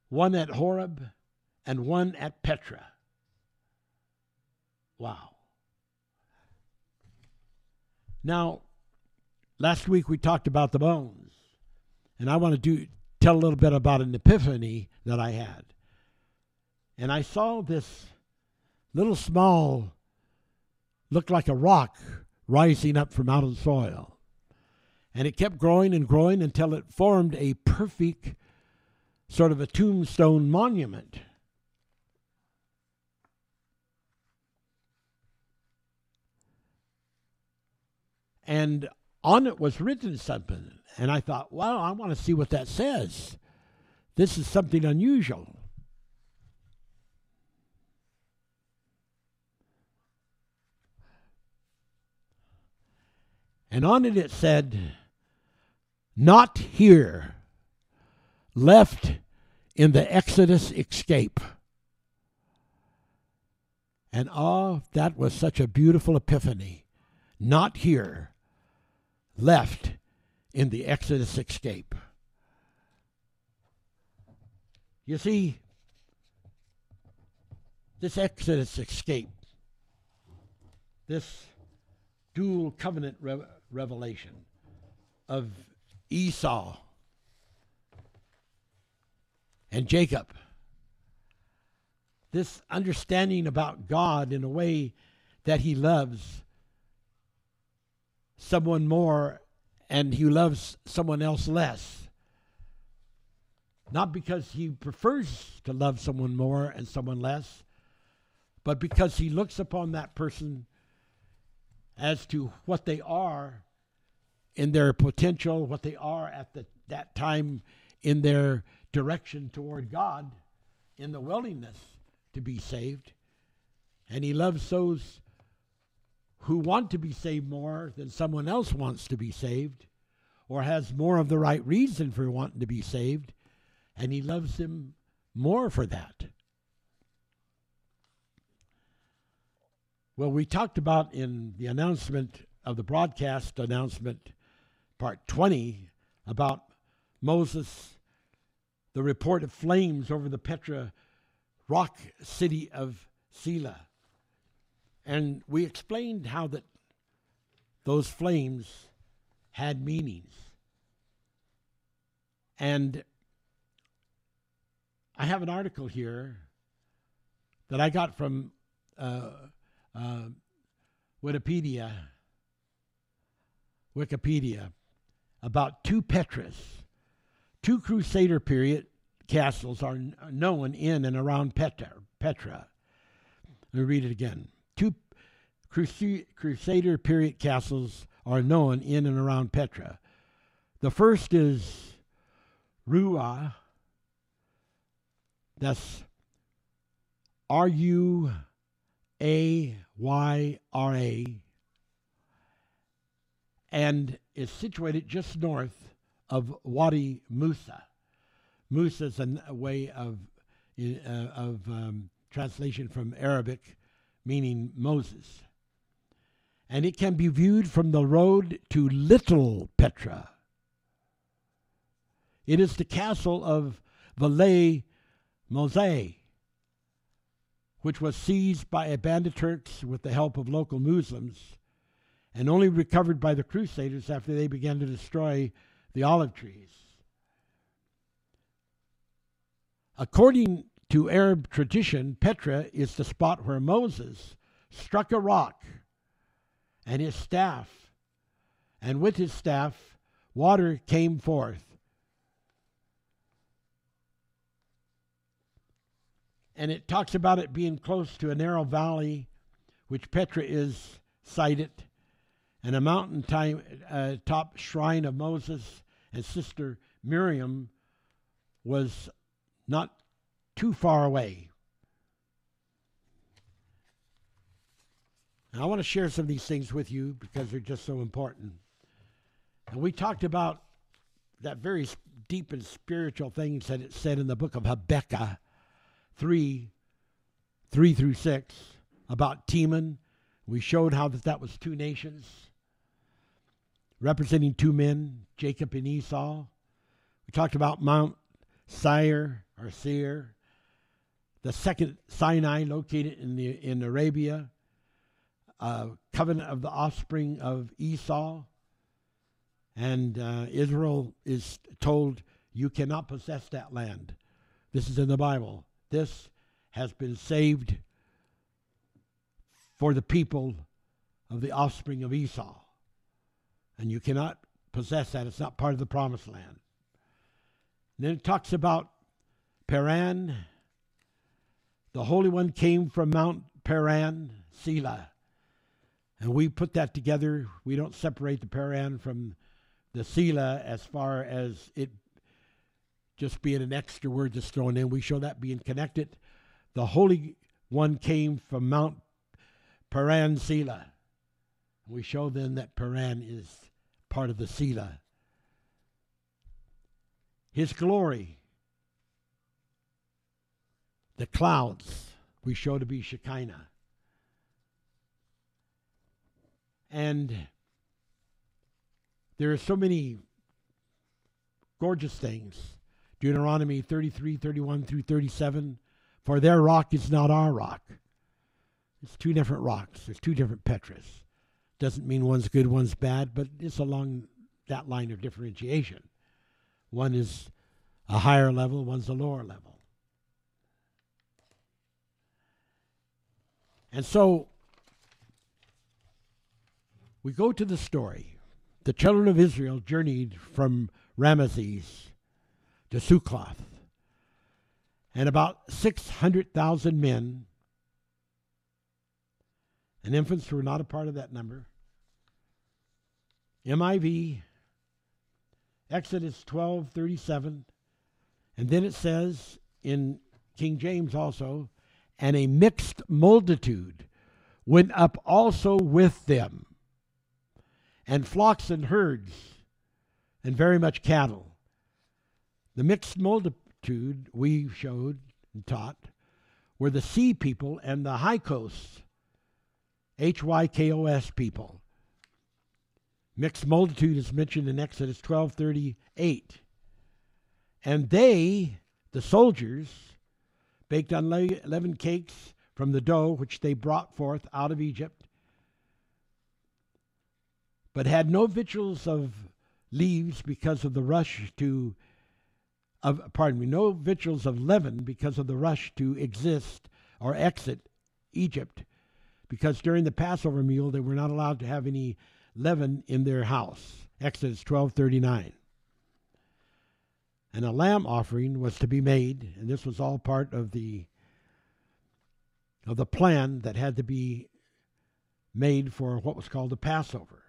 one at Horeb and one at Petra. Wow. Now, last week we talked about the bones, and I want to do tell a little bit about an epiphany that I had. And I saw this little small, looked like a rock rising up from out of the soil. And it kept growing and growing until it formed a perfect sort of a tombstone monument. And on it was written something. And I thought, well, I want to see what that says. This is something unusual. And on it it said, Not here, left in the Exodus escape. And oh, that was such a beautiful epiphany. Not here, left in the Exodus escape. You see, this Exodus escape, this dual covenant re- revelation of Esau and Jacob. This understanding about God in a way that he loves someone more and he loves someone else less. Not because he prefers to love someone more and someone less, but because he looks upon that person as to what they are in their potential, what they are at the, that time in their direction toward God, in the willingness to be saved. And he loves those who want to be saved more than someone else wants to be saved or has more of the right reason for wanting to be saved. And he loves them more for that. Well, we talked about in the announcement of the broadcast announcement, part 20, about Moses, the report of flames over the Petra rock city of Selah. And we explained how that those flames had meanings. And I have an article here that I got from uh, uh, Wikipedia, Wikipedia, about two Petras. Two Crusader period castles are known in and around Petra. Petra. Let me read it again. Crusader period castles are known in and around Petra. The first is Rua. That's R U A Y R A. And is situated just north of Wadi Musa. Musa is a way of, uh, of um, translation from Arabic meaning Moses. And it can be viewed from the road to Little Petra. It is the castle of Valais Mosai, which was seized by a bandit Turks with the help of local Muslims and only recovered by the Crusaders after they began to destroy the olive trees. According to Arab tradition, Petra is the spot where Moses struck a rock and his staff, and with his staff, water came forth. And it talks about it being close to a narrow valley, which Petra is cited, and a mountain uh, top shrine of Moses and sister Miriam was not too far away. I want to share some of these things with you because they're just so important. And we talked about that very deep and spiritual things that it said in the book of Habakkuk 3 3 through 6 about Teman. We showed how that, that was two nations representing two men, Jacob and Esau. We talked about Mount Seir or Seir, the second Sinai located in the in Arabia, uh, covenant of the offspring of Esau, and uh, Israel is told you cannot possess that land. This is in the Bible. This has been saved for the people of the offspring of Esau and you cannot possess that. It's not part of the promised land. And then it talks about Paran. The Holy One came from Mount Paran, Selah. And we put that together. We don't separate the Paran from the Selah as far as it just being an extra word just thrown in. We show that being connected. The Holy One came from Mount Paran, Selah. We show then that Paran is part of the Selah. His glory, the clouds, we show to be Shekinah. And there are so many gorgeous things. Deuteronomy 33, 31 through 37. For their rock is not our rock. It's two different rocks. There's two different Petras. Doesn't mean one's good, one's bad, but it's along that line of differentiation. One is a higher level, one's a lower level. And so we go to the story. The children of Israel journeyed from Ramesses to Sukkoth, and about 600,000 men and infants were not a part of that number NIV, Exodus 12 37. And then it says in King James also, and a mixed multitude went up also with them, and flocks and herds, and very much cattle. The mixed multitude we showed and taught were the sea people and the high coasts H Y K O S people. Mixed multitude is mentioned in Exodus 12:38. And they, the soldiers, baked unleavened cakes from the dough which they brought forth out of Egypt, but had no victuals of leaves because of the rush to of pardon me, no victuals of leaven because of the rush to exist or exit Egypt, because during the Passover meal they were not allowed to have any leaven in their house. Exodus 12:39. And a lamb offering was to be made, and this was all part of the of the plan that had to be made for what was called the Passover.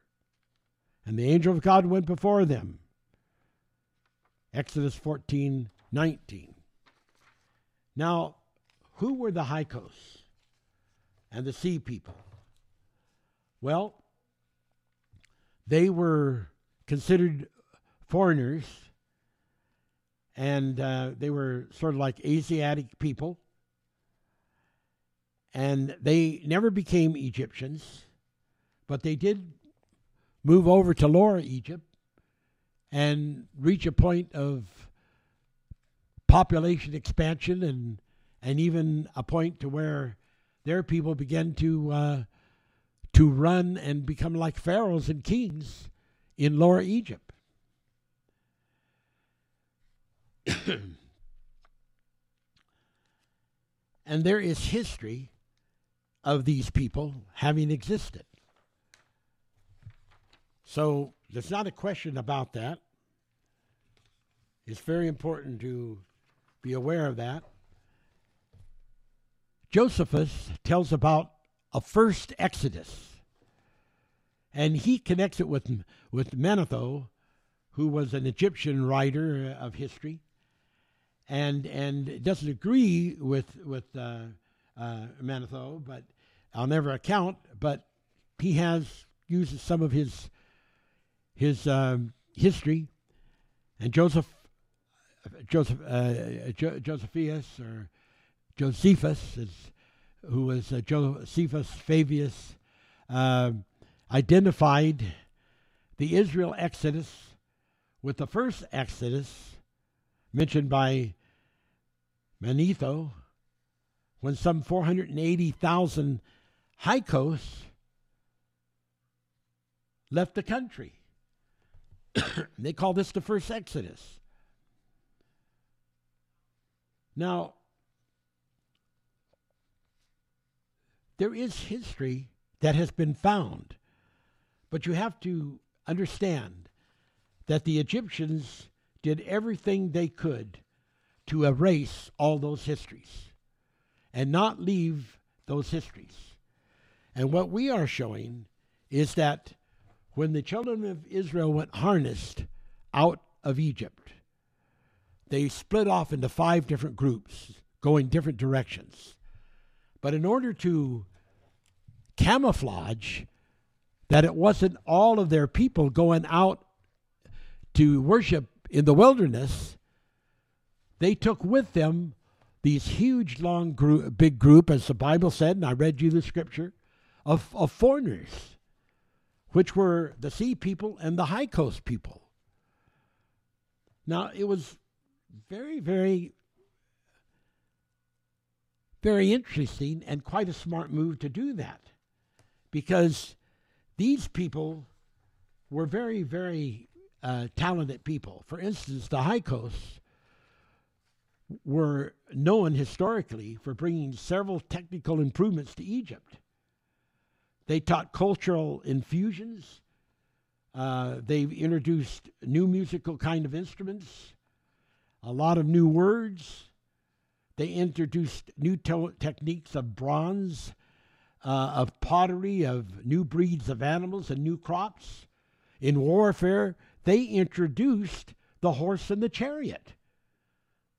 And the angel of God went before them. Exodus 14 19. Now, who were the Hyksos and the sea people? Well, they were considered foreigners and uh, they were sort of like Asiatic people. And they never became Egyptians, but they did move over to Lower Egypt and reach a point of population expansion and and even a point to where their people began to uh, to run and become like pharaohs and kings in Lower Egypt. *coughs* and there is history of these people having existed. So there's not a question about that. It's very important to be aware of that. Josephus tells about a first exodus, and he connects it with with Manetho, who was an Egyptian writer of history, and and doesn't agree with with uh, uh, Manetho, but I'll never account. But he has uses some of his his um, history, and Joseph Joseph uh, jo- Josephus or Josephus, is, who was uh, Josephus Flavius, uh, identified the Israel Exodus with the first Exodus mentioned by Manetho, when some 480,000 Hyksos left the country. *coughs* they call this the first Exodus. Now, there is history that has been found, but you have to understand that the Egyptians did everything they could to erase all those histories and not leave those histories. And what we are showing is that when the children of Israel went harnessed out of Egypt, they split off into five different groups going different directions. But in order to camouflage that it wasn't all of their people going out to worship in the wilderness, they took with them these huge, long, group, big group, as the Bible said, and I read you the scripture, of, of foreigners, which were the sea people and the high coast people. Now, it was very, very, very interesting and quite a smart move to do that because these people were very, very uh, talented people. For instance, the Hyksos were known historically for bringing several technical improvements to Egypt. They taught cultural infusions. Uh, they've introduced new musical kind of instruments a lot of new words. They introduced new to- techniques of bronze, uh, of pottery, of new breeds of animals and new crops. In warfare, they introduced the horse and the chariot.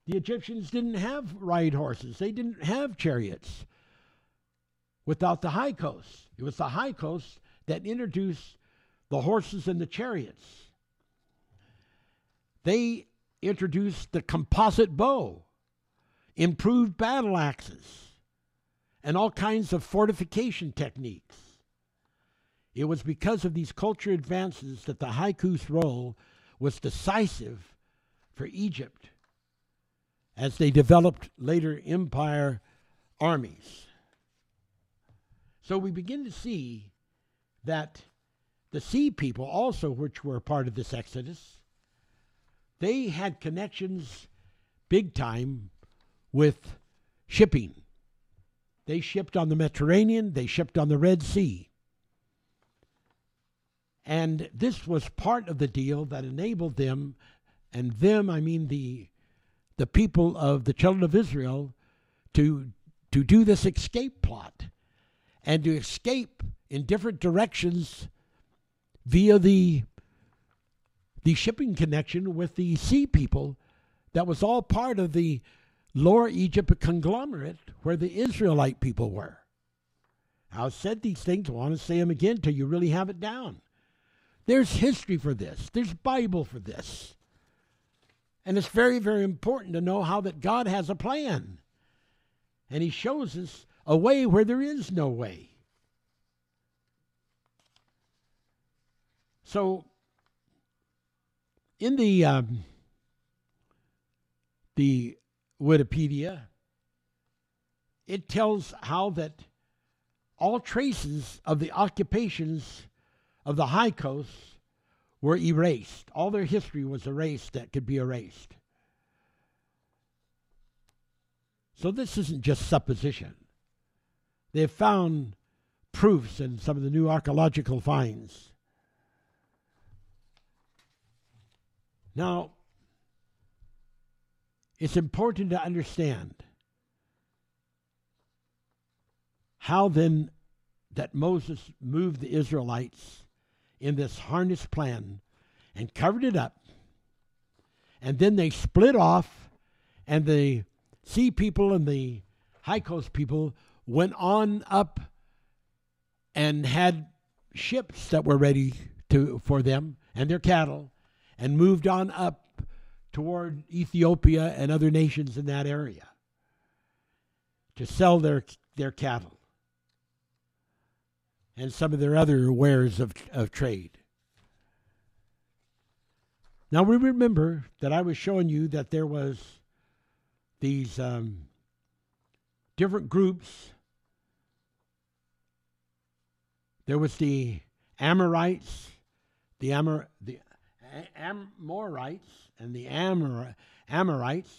The Egyptians didn't have ride horses, they didn't have chariots without the Hyksos. It was the Hyksos that introduced the horses and the chariots. They introduced the composite bow, improved battle axes, and all kinds of fortification techniques. it was because of these culture advances that the Hyksos role was decisive for Egypt as they developed later empire armies. So we begin to see that the sea people, also which were part of this exodus, they had connections big time with shipping. They shipped on the Mediterranean, they shipped on the Red Sea. And this was part of the deal that enabled them, and them, I mean the, the people of the children of Israel, to, to do this escape plot and to escape in different directions via the, the shipping connection with the sea people that was all part of the Lower Egypt conglomerate where the Israelite people were. I've said these things, I want to say them again till you really have it down. There's history for this. There's Bible for this. And it's very, very important to know how that God has a plan. And he shows us a way where there is no way. So, in the um, the Wikipedia, it tells how that all traces of the occupations of the Hyksos were erased. All their history was erased that could be erased. So this isn't just supposition. They've found proofs in some of the new archaeological finds. Now, it's important to understand how then that Moses moved the Israelites in this harness plan and covered it up. And then they split off, and the sea people and the Hyksos people went on up and had ships that were ready to for them and their cattle and moved on up toward Ethiopia and other nations in that area to sell their their cattle and some of their other wares of, of trade. Now we remember that I was showing you that there was these um, different groups. There was the Amorites, the Amor, the Amorites, and the Amor, Amorites.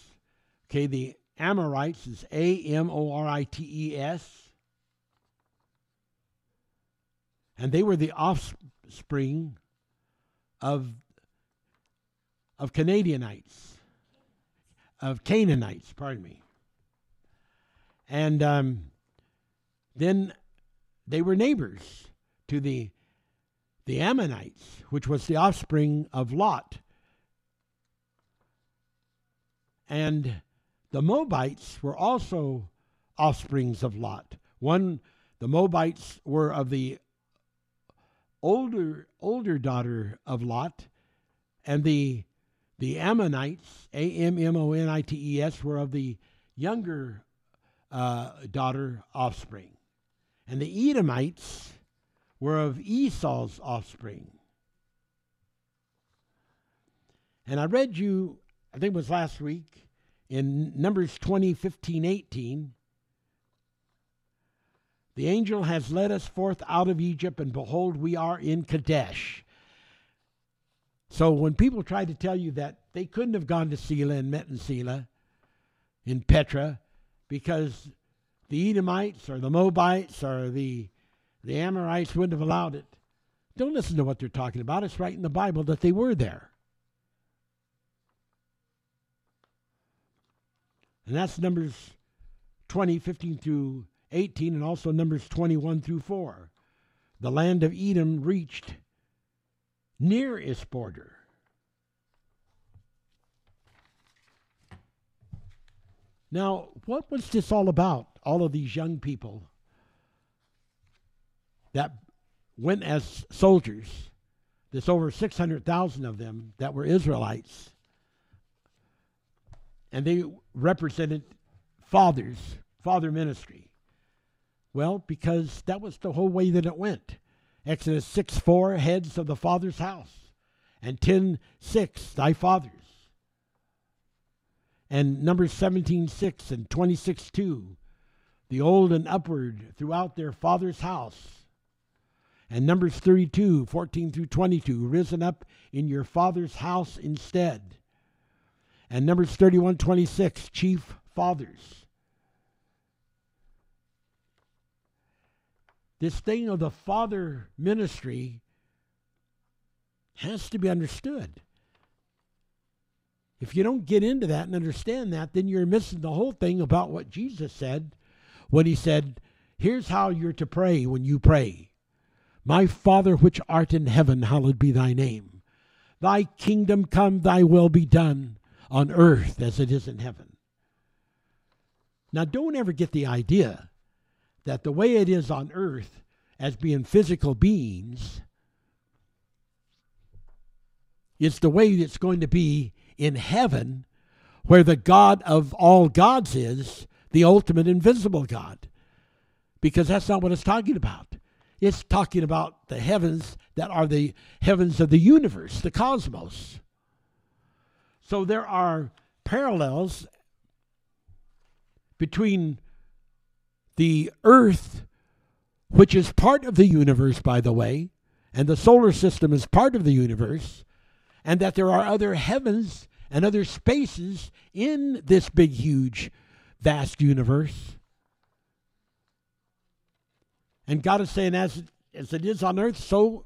Okay, the Amorites is A M O R I T E S. and they were the offspring of of Canadianites, of Canaanites, pardon me. And um, then they were neighbors to the the Ammonites, which was the offspring of Lot. And the Moabites were also offsprings of Lot. One, the Moabites were of the older older daughter of Lot, and the the Ammonites, A M M O N I T E S, were of the younger uh, daughter offspring, and the Edomites were of Esau's offspring. And I read you, I think it was last week, in Numbers 20, 15, 18, the angel has led us forth out of Egypt, and behold, we are in Kadesh. So when people try to tell you that they couldn't have gone to Selah and met in Selah, in Petra, because the Edomites or the Moabites or the, the Amorites wouldn't have allowed it, don't listen to what they're talking about. It's right in the Bible that they were there. And that's Numbers 20, 15 through 18 and also Numbers 21 through 4. The land of Edom reached near its border. Now, what was this all about? All of these young people that went as soldiers, there's over 600,000 of them that were Israelites, and they represented fathers, father ministry. Well, because that was the whole way that it went. Exodus 6 4, heads of the father's house. And 10 6, thy fathers. And Numbers 17 6 and 26 2, the old and upward throughout their father's house. And Numbers 32 14 through 22, risen up in your father's house instead. And Numbers 31 26, chief fathers. This thing of the father ministry has to be understood. If you don't get into that and understand that, then you're missing the whole thing about what Jesus said when he said, Here's how you're to pray when you pray My Father which art in heaven, hallowed be thy name. Thy kingdom come, thy will be done on earth as it is in heaven. Now, don't ever get the idea that the way it is on earth as being physical beings is the way it's going to be in heaven, where the God of all gods is, the ultimate invisible God. Because that's not what it's talking about. It's talking about the heavens that are the heavens of the universe, the cosmos. So there are parallels between the earth, which is part of the universe, by the way, and the solar system is part of the universe, and that there are other heavens and other spaces in this big, huge, vast universe. And God is saying, as, as it is on earth, so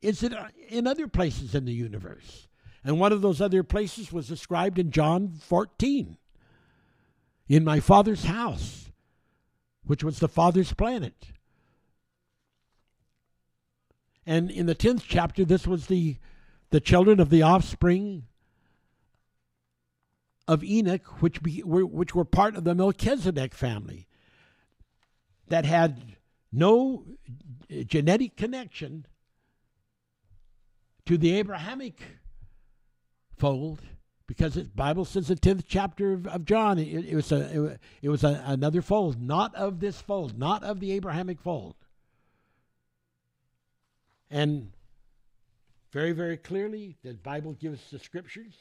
is it in other places in the universe. And one of those other places was described in John 14 in my Father's house, which was the Father's planet. And in the 10th chapter, this was the, the children of the offspring of Enoch, which, be, which were part of the Melchizedek family, that had no genetic connection to the Abrahamic fold because the Bible says the tenth chapter of, of John it, it, was a it, was a, another fold, not of this fold, not of the Abrahamic fold, and very very clearly the Bible gives the scriptures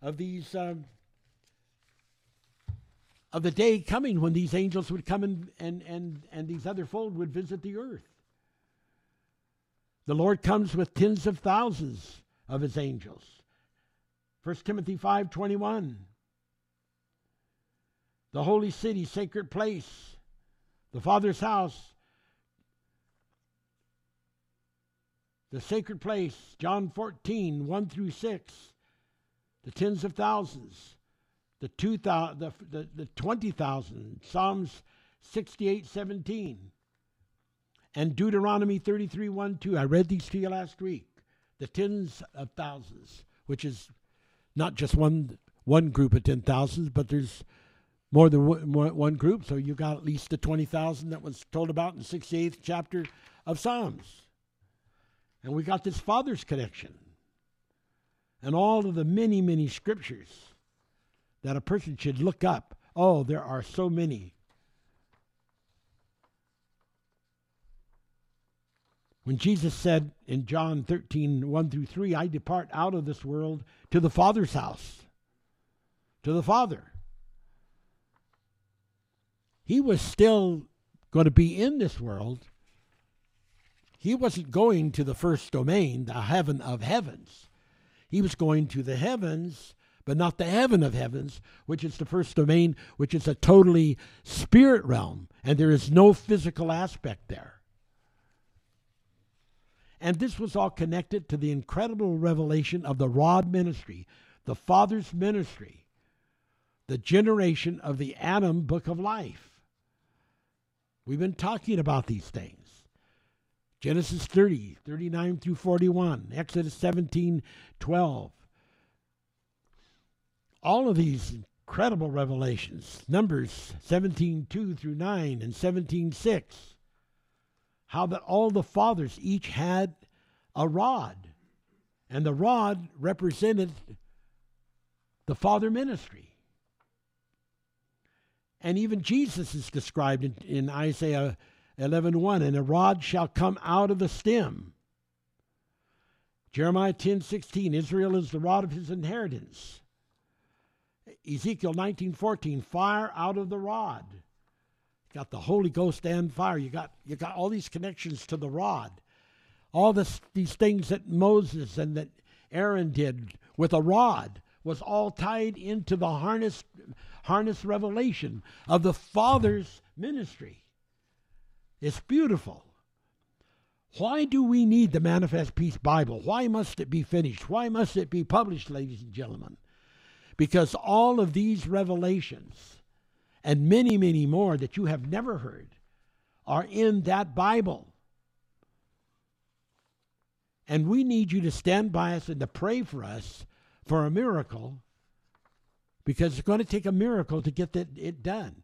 of these um, of the day coming when these angels would come and and and and these other fold would visit the earth. The Lord comes with tens of thousands of his angels. 1 Timothy 5:21 The holy city, sacred place, the Father's house, the sacred place, John 14, 1 through 6, the tens of thousands, the, two thousand, the, the, the 20,000, Psalms 68, 17, and Deuteronomy 33, 1, 2. I read these to you last week. The tens of thousands, which is not just one one group of ten thousands, but there's more than one, group. So you got at least the twenty thousand that was told about in the sixty eighth chapter of Psalms, and we got this Father's connection, and all of the many many scriptures that a person should look up. Oh, there are so many When Jesus said in John 13, 1 through 3, I depart out of this world to the Father's house, to the Father, he was still going to be in this world. He wasn't going to the first domain, the heaven of heavens. He was going to the heavens, but not the heaven of heavens, which is the first domain, which is a totally spirit realm, and there is no physical aspect there. And this was all connected to the incredible revelation of the rod ministry, the Father's ministry, the generation of the Adam book of life. We've been talking about these things. Genesis 30, 39 through 41, Exodus 17, 12. All of these incredible revelations, Numbers 17, 2 through 9, and 17, 6 how that all the fathers each had a rod, and the rod represented the father ministry. And even Jesus is described in, in Isaiah 11:1 and a rod shall come out of the stem. Jeremiah 10:16 Israel is the rod of his inheritance. Ezekiel 19:14 fire out of the rod. You got the Holy Ghost and fire. You got you got all these connections to the rod. All this, these things that Moses and that Aaron did with a rod was all tied into the harness harness revelation of the Father's ministry. It's beautiful. Why do we need the Manifest Peace Bible? Why must it be finished? Why must it be published, ladies and gentlemen? Because all of these revelations and many, many more that you have never heard are in that Bible. And we need you to stand by us and to pray for us for a miracle because it's going to take a miracle to get that, it done.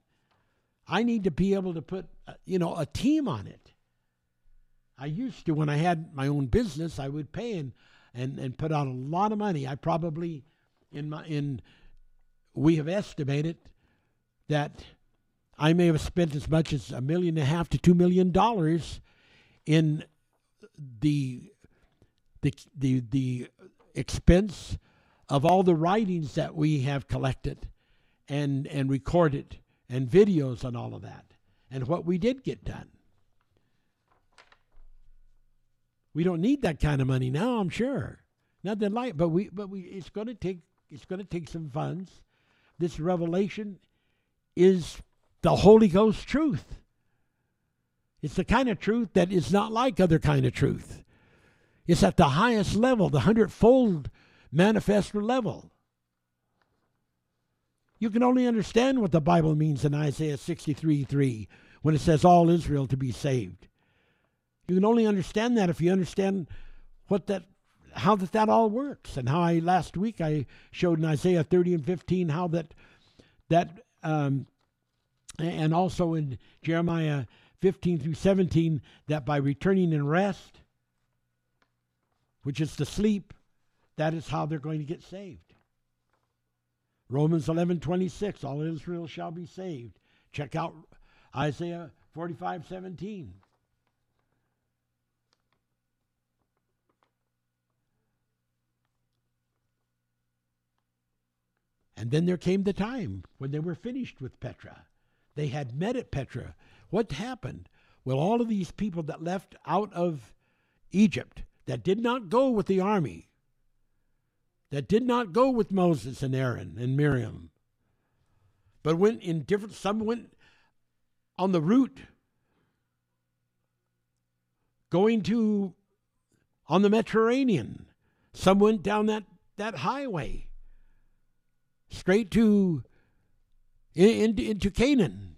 I need to be able to put, uh, you know, a team on it. I used to when I had my own business, I would pay and and, and put out a lot of money. I probably in my in we have estimated that I may have spent as much as a million and a half to two million dollars in the the the the expense of all the writings that we have collected and and recorded and videos and all of that and what we did get done. We don't need that kind of money now, I'm sure. Nothing like but we but we it's gonna take it's gonna take some funds. This revelation is the Holy Ghost truth. It's the kind of truth that is not like other kind of truth. It's at the highest level, the hundredfold manifestor level. You can only understand what the Bible means in Isaiah 63 3 when it says all Israel to be saved. You can only understand that if you understand what that how that that all works and how I last week I showed in Isaiah 30 and 15 how that that um, and also in Jeremiah 15 through 17 that by returning in rest which is to sleep that is how they're going to get saved. Romans 11:26 all Israel shall be saved. Check out Isaiah 45:17. And then there came the time when they were finished with Petra. They had met at Petra. What happened? Well, all of these people that left out of Egypt, that did not go with the army, that did not go with Moses and Aaron and Miriam, but went in different, some went on the route going to on the Mediterranean. Some went down that, that highway straight to in, in, into Canaan.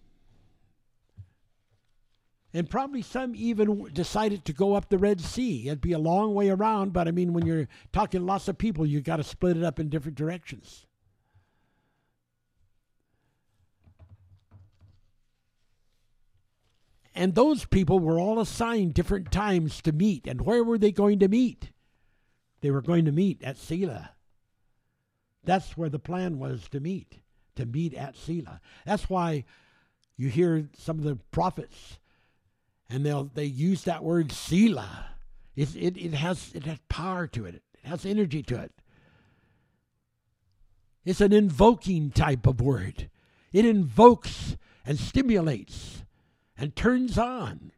And probably some even decided to go up the Red Sea. It'd be a long way around, but I mean, when you're talking lots of people, you got to split it up in different directions. And those people were all assigned different times to meet. And where were they going to meet? They were going to meet at Selah. That's where the plan was to meet, to meet at Selah. That's why you hear some of the prophets and they'll they use that word Selah. It, it, it has it has power to it. It has energy to it. It's an invoking type of word. It invokes and stimulates and turns on.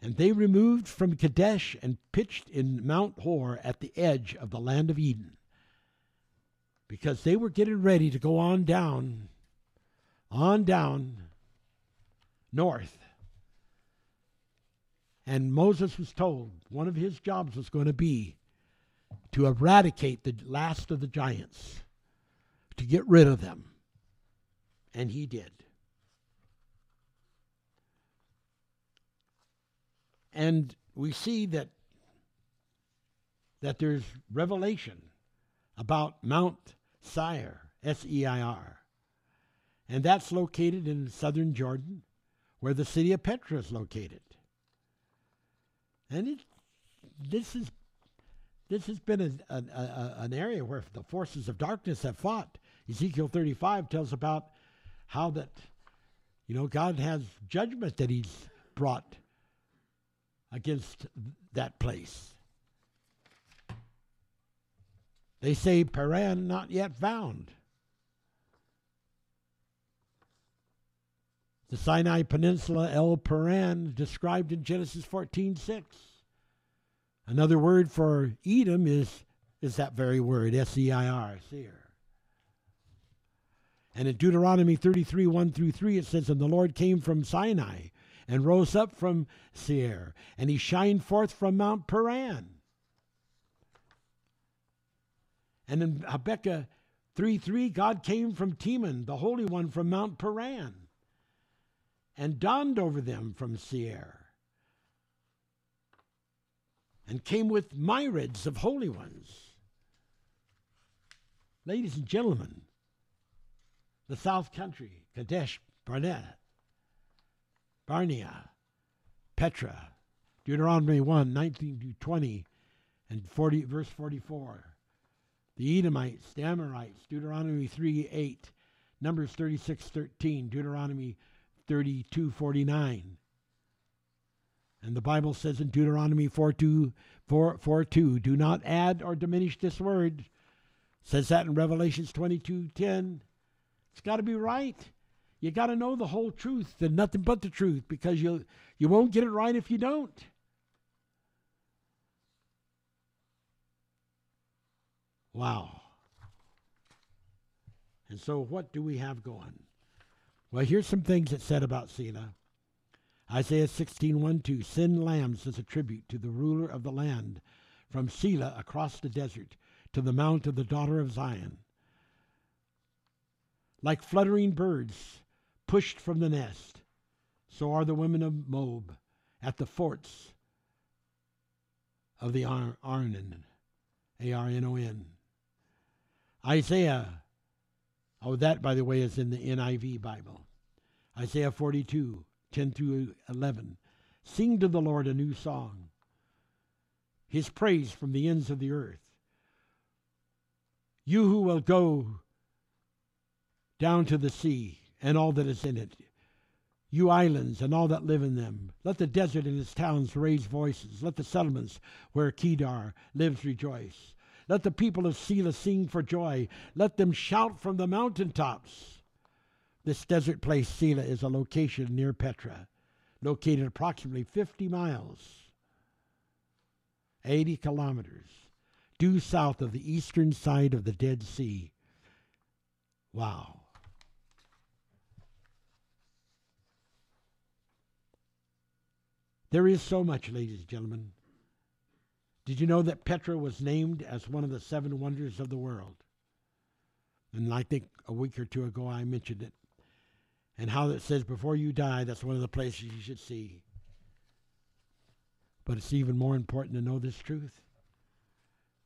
And they removed from Kadesh and pitched in Mount Hor at the edge of the land of Edom because they were getting ready to go on down, on down north. And Moses was told one of his jobs was going to be to eradicate the last of the giants, to get rid of them. And he did. And we see that that there's revelation about Mount Seir, S E I R. And that's located in southern Jordan, where the city of Petra is located. And it, this is this has been a, a, a, an area where the forces of darkness have fought. Ezekiel 35 tells about how that, you know, God has judgment that He's brought against that place. They say Paran not yet found. The Sinai Peninsula, El Paran, described in Genesis 14:6. Another word for Edom is is that very word, S-E-I-R, seir. And in Deuteronomy 33, 1 through 3, it says, And the Lord came from Sinai and rose up from Seir, and he shined forth from Mount Paran. And in Habakkuk 3 3, God came from Teman, the Holy One from Mount Paran, and dawned over them from Seir, and came with myriads of holy ones. Ladies and gentlemen, the South Country, Kadesh, Barnett, Barnea, Petra, Deuteronomy 1 19 to 20, and 40, verse 44 the Edomites, the Amorites, Deuteronomy 3 8, Numbers 36 13, Deuteronomy 32 49. And the Bible says in Deuteronomy 4 2, 4, 4 2, do not add or diminish this word. Says that in Revelations 22 10. It's got to be right. You got to know the whole truth and nothing but the truth because you you won't get it right if you don't. Wow. And so, what do we have going? Well, here's some things that said about Selah. Isaiah 16, 1, 2. Send lambs as a tribute to the ruler of the land from Selah across the desert to the mount of the daughter of Zion. Like fluttering birds pushed from the nest, so are the women of Moab at the forts of the Arnon, A R N O N. Isaiah, oh, that, by the way, is in the NIV Bible. Isaiah 42, 10 through 11. Sing to the Lord a new song, his praise from the ends of the earth. You who will go down to the sea and all that is in it, you islands and all that live in them. Let the desert and its towns raise voices. Let the settlements where Kedar lives rejoice. Let the people of Selah sing for joy. Let them shout from the mountaintops. This desert place, Selah, is a location near Petra, located approximately 50 miles, 80 kilometers, due south of the eastern side of the Dead Sea. Wow. There is so much, ladies and gentlemen. Did you know that Petra was named as one of the seven wonders of the world? And I think a week or two ago I mentioned it. And how it says before you die, that's one of the places you should see. But it's even more important to know this truth.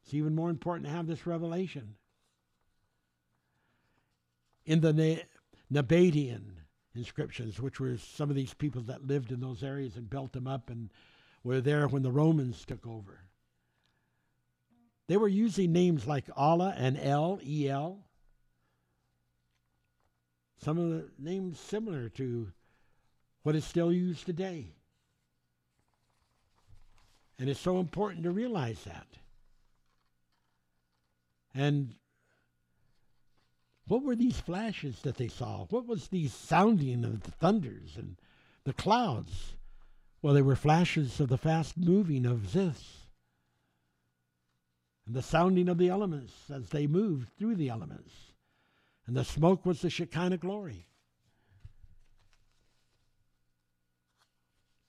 It's even more important to have this revelation. In the Nabataean inscriptions, which were some of these people that lived in those areas and built them up and were there when the Romans took over. They were using names like Allah and El, E-L. Some of the names similar to what is still used today. And it's so important to realize that. And what were these flashes that they saw? What was the sounding of the thunders and the clouds? Well, they were flashes of the fast moving of Zis and the sounding of the elements as they moved through the elements. And the smoke was the Shekinah glory.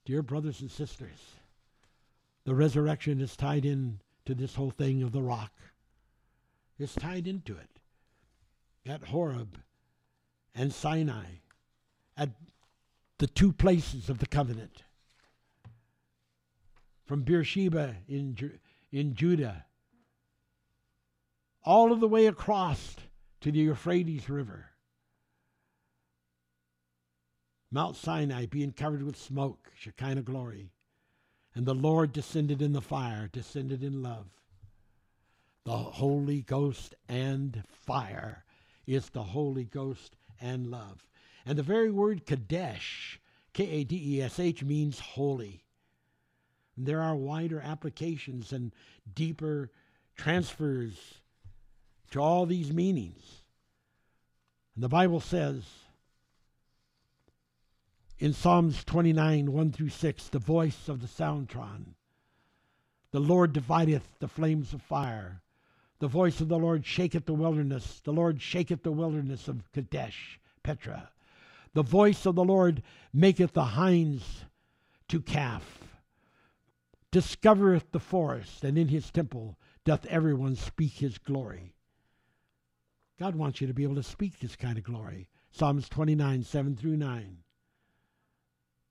Dear brothers and sisters, the resurrection is tied in to this whole thing of the rock. It's tied into it. At Horeb and Sinai, at the two places of the covenant. From Beersheba in, in Judah all of the way across to the Euphrates River. Mount Sinai being covered with smoke, Shekinah glory. And the Lord descended in the fire, descended in love. the Holy Ghost and fire. It's the Holy Ghost and love. And the very word Kadesh, K A D E S H, means holy. And there are wider applications and deeper transfers to all these meanings. And the Bible says in Psalms 29 1 through 6, the voice of the soundtron. The Lord divideth the flames of fire. The voice of the Lord shaketh the wilderness. The Lord shaketh the wilderness of Kadesh, Petra. The voice of the Lord maketh the hinds to calf. Discovereth the forest, and in his temple doth everyone speak his glory. God wants you to be able to speak this kind of glory. Psalms 29, 7 through 9.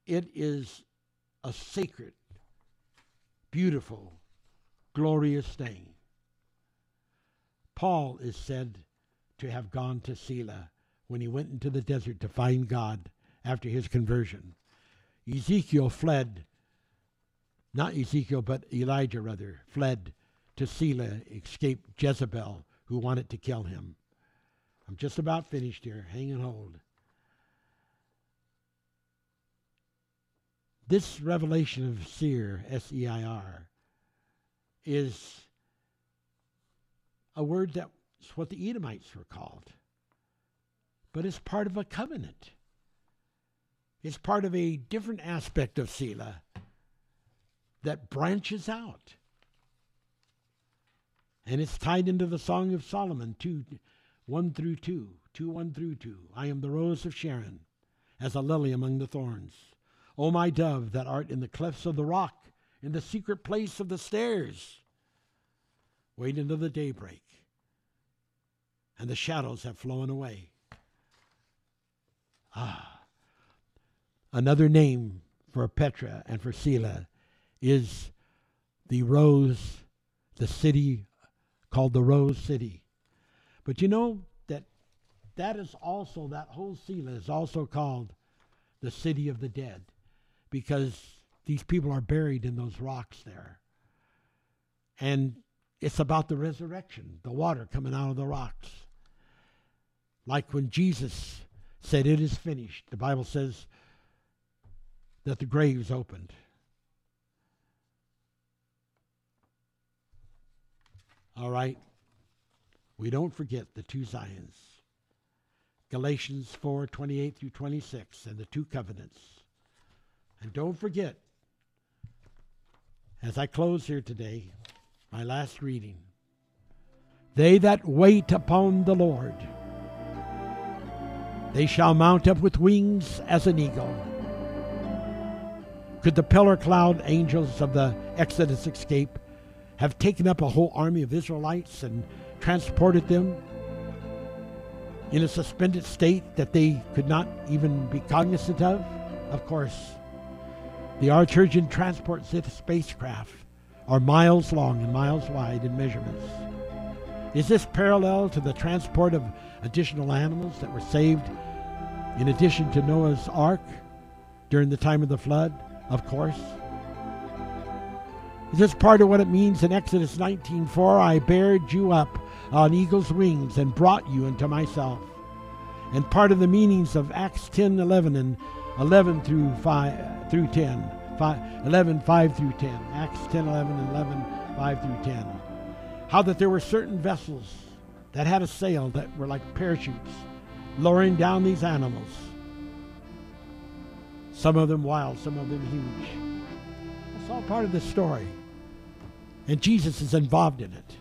It is a sacred, beautiful, glorious thing. Paul is said to have gone to Selah when he went into the desert to find God after his conversion. Ezekiel fled, not Ezekiel, but Elijah rather, fled to Selah, escaped Jezebel, who wanted to kill him. I'm just about finished here. Hang and hold. This revelation of Seir, S E I R, is a word that's what the Edomites were called. But it's part of a covenant. It's part of a different aspect of Selah that branches out. And it's tied into the Song of Solomon 2 1 through 2. 2 1 through 2. I am the rose of Sharon, as a lily among the thorns. O my dove, that art in the clefts of the rock, in the secret place of the stairs. Wait until the daybreak, and the shadows have flown away. Ah. Another name for Petra and for Selah is the rose, the city called the Rose City. But you know that that is also, that whole Selah is also called the city of the dead because these people are buried in those rocks there. And it's about the resurrection, the water coming out of the rocks. Like when Jesus said, It is finished, the Bible says that the graves opened. All right. We don't forget the two Zions. Galatians 4 28 through 26 and the two covenants. And don't forget, as I close here today, my last reading they that wait upon the Lord, they shall mount up with wings as an eagle. Could the pillar cloud angels of the Exodus escape have taken up a whole army of Israelites and transported them in a suspended state that they could not even be cognizant of? Of course. The Archergen transport spacecraft are miles long and miles wide in measurements. Is this parallel to the transport of additional animals that were saved in addition to Noah's ark during the time of the flood? Of course. Is this part of what it means in Exodus 19:4? I bared you up on eagle's wings and brought you unto myself. And part of the meanings of Acts 10:11 and 11 through 5 through 10. 5, 11, 5 through 10. Acts 10, 11, and 11, 5 through 10. How that there were certain vessels that had a sail that were like parachutes, lowering down these animals. Some of them wild, some of them huge. That's all part of the story. And Jesus is involved in it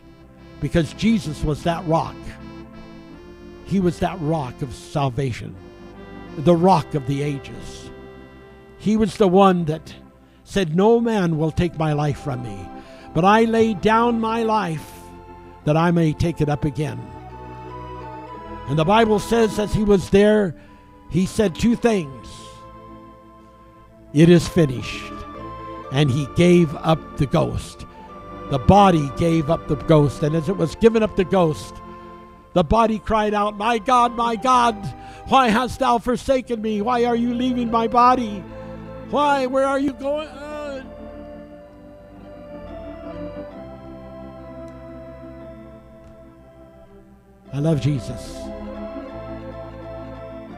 because Jesus was that rock. He was that rock of salvation, the rock of the ages. He was the one that said, No man will take my life from me, but I lay down my life that I may take it up again. And the Bible says, as he was there, he said two things It is finished. And he gave up the ghost. The body gave up the ghost. And as it was given up the ghost, the body cried out, My God, my God, why hast thou forsaken me? Why are you leaving my body? Why? Where are you going? Uh, I love Jesus.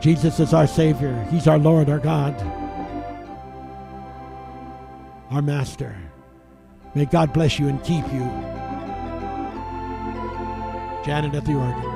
Jesus is our Savior. He's our Lord, our God, our Master. May God bless you and keep you. Janet at the organ.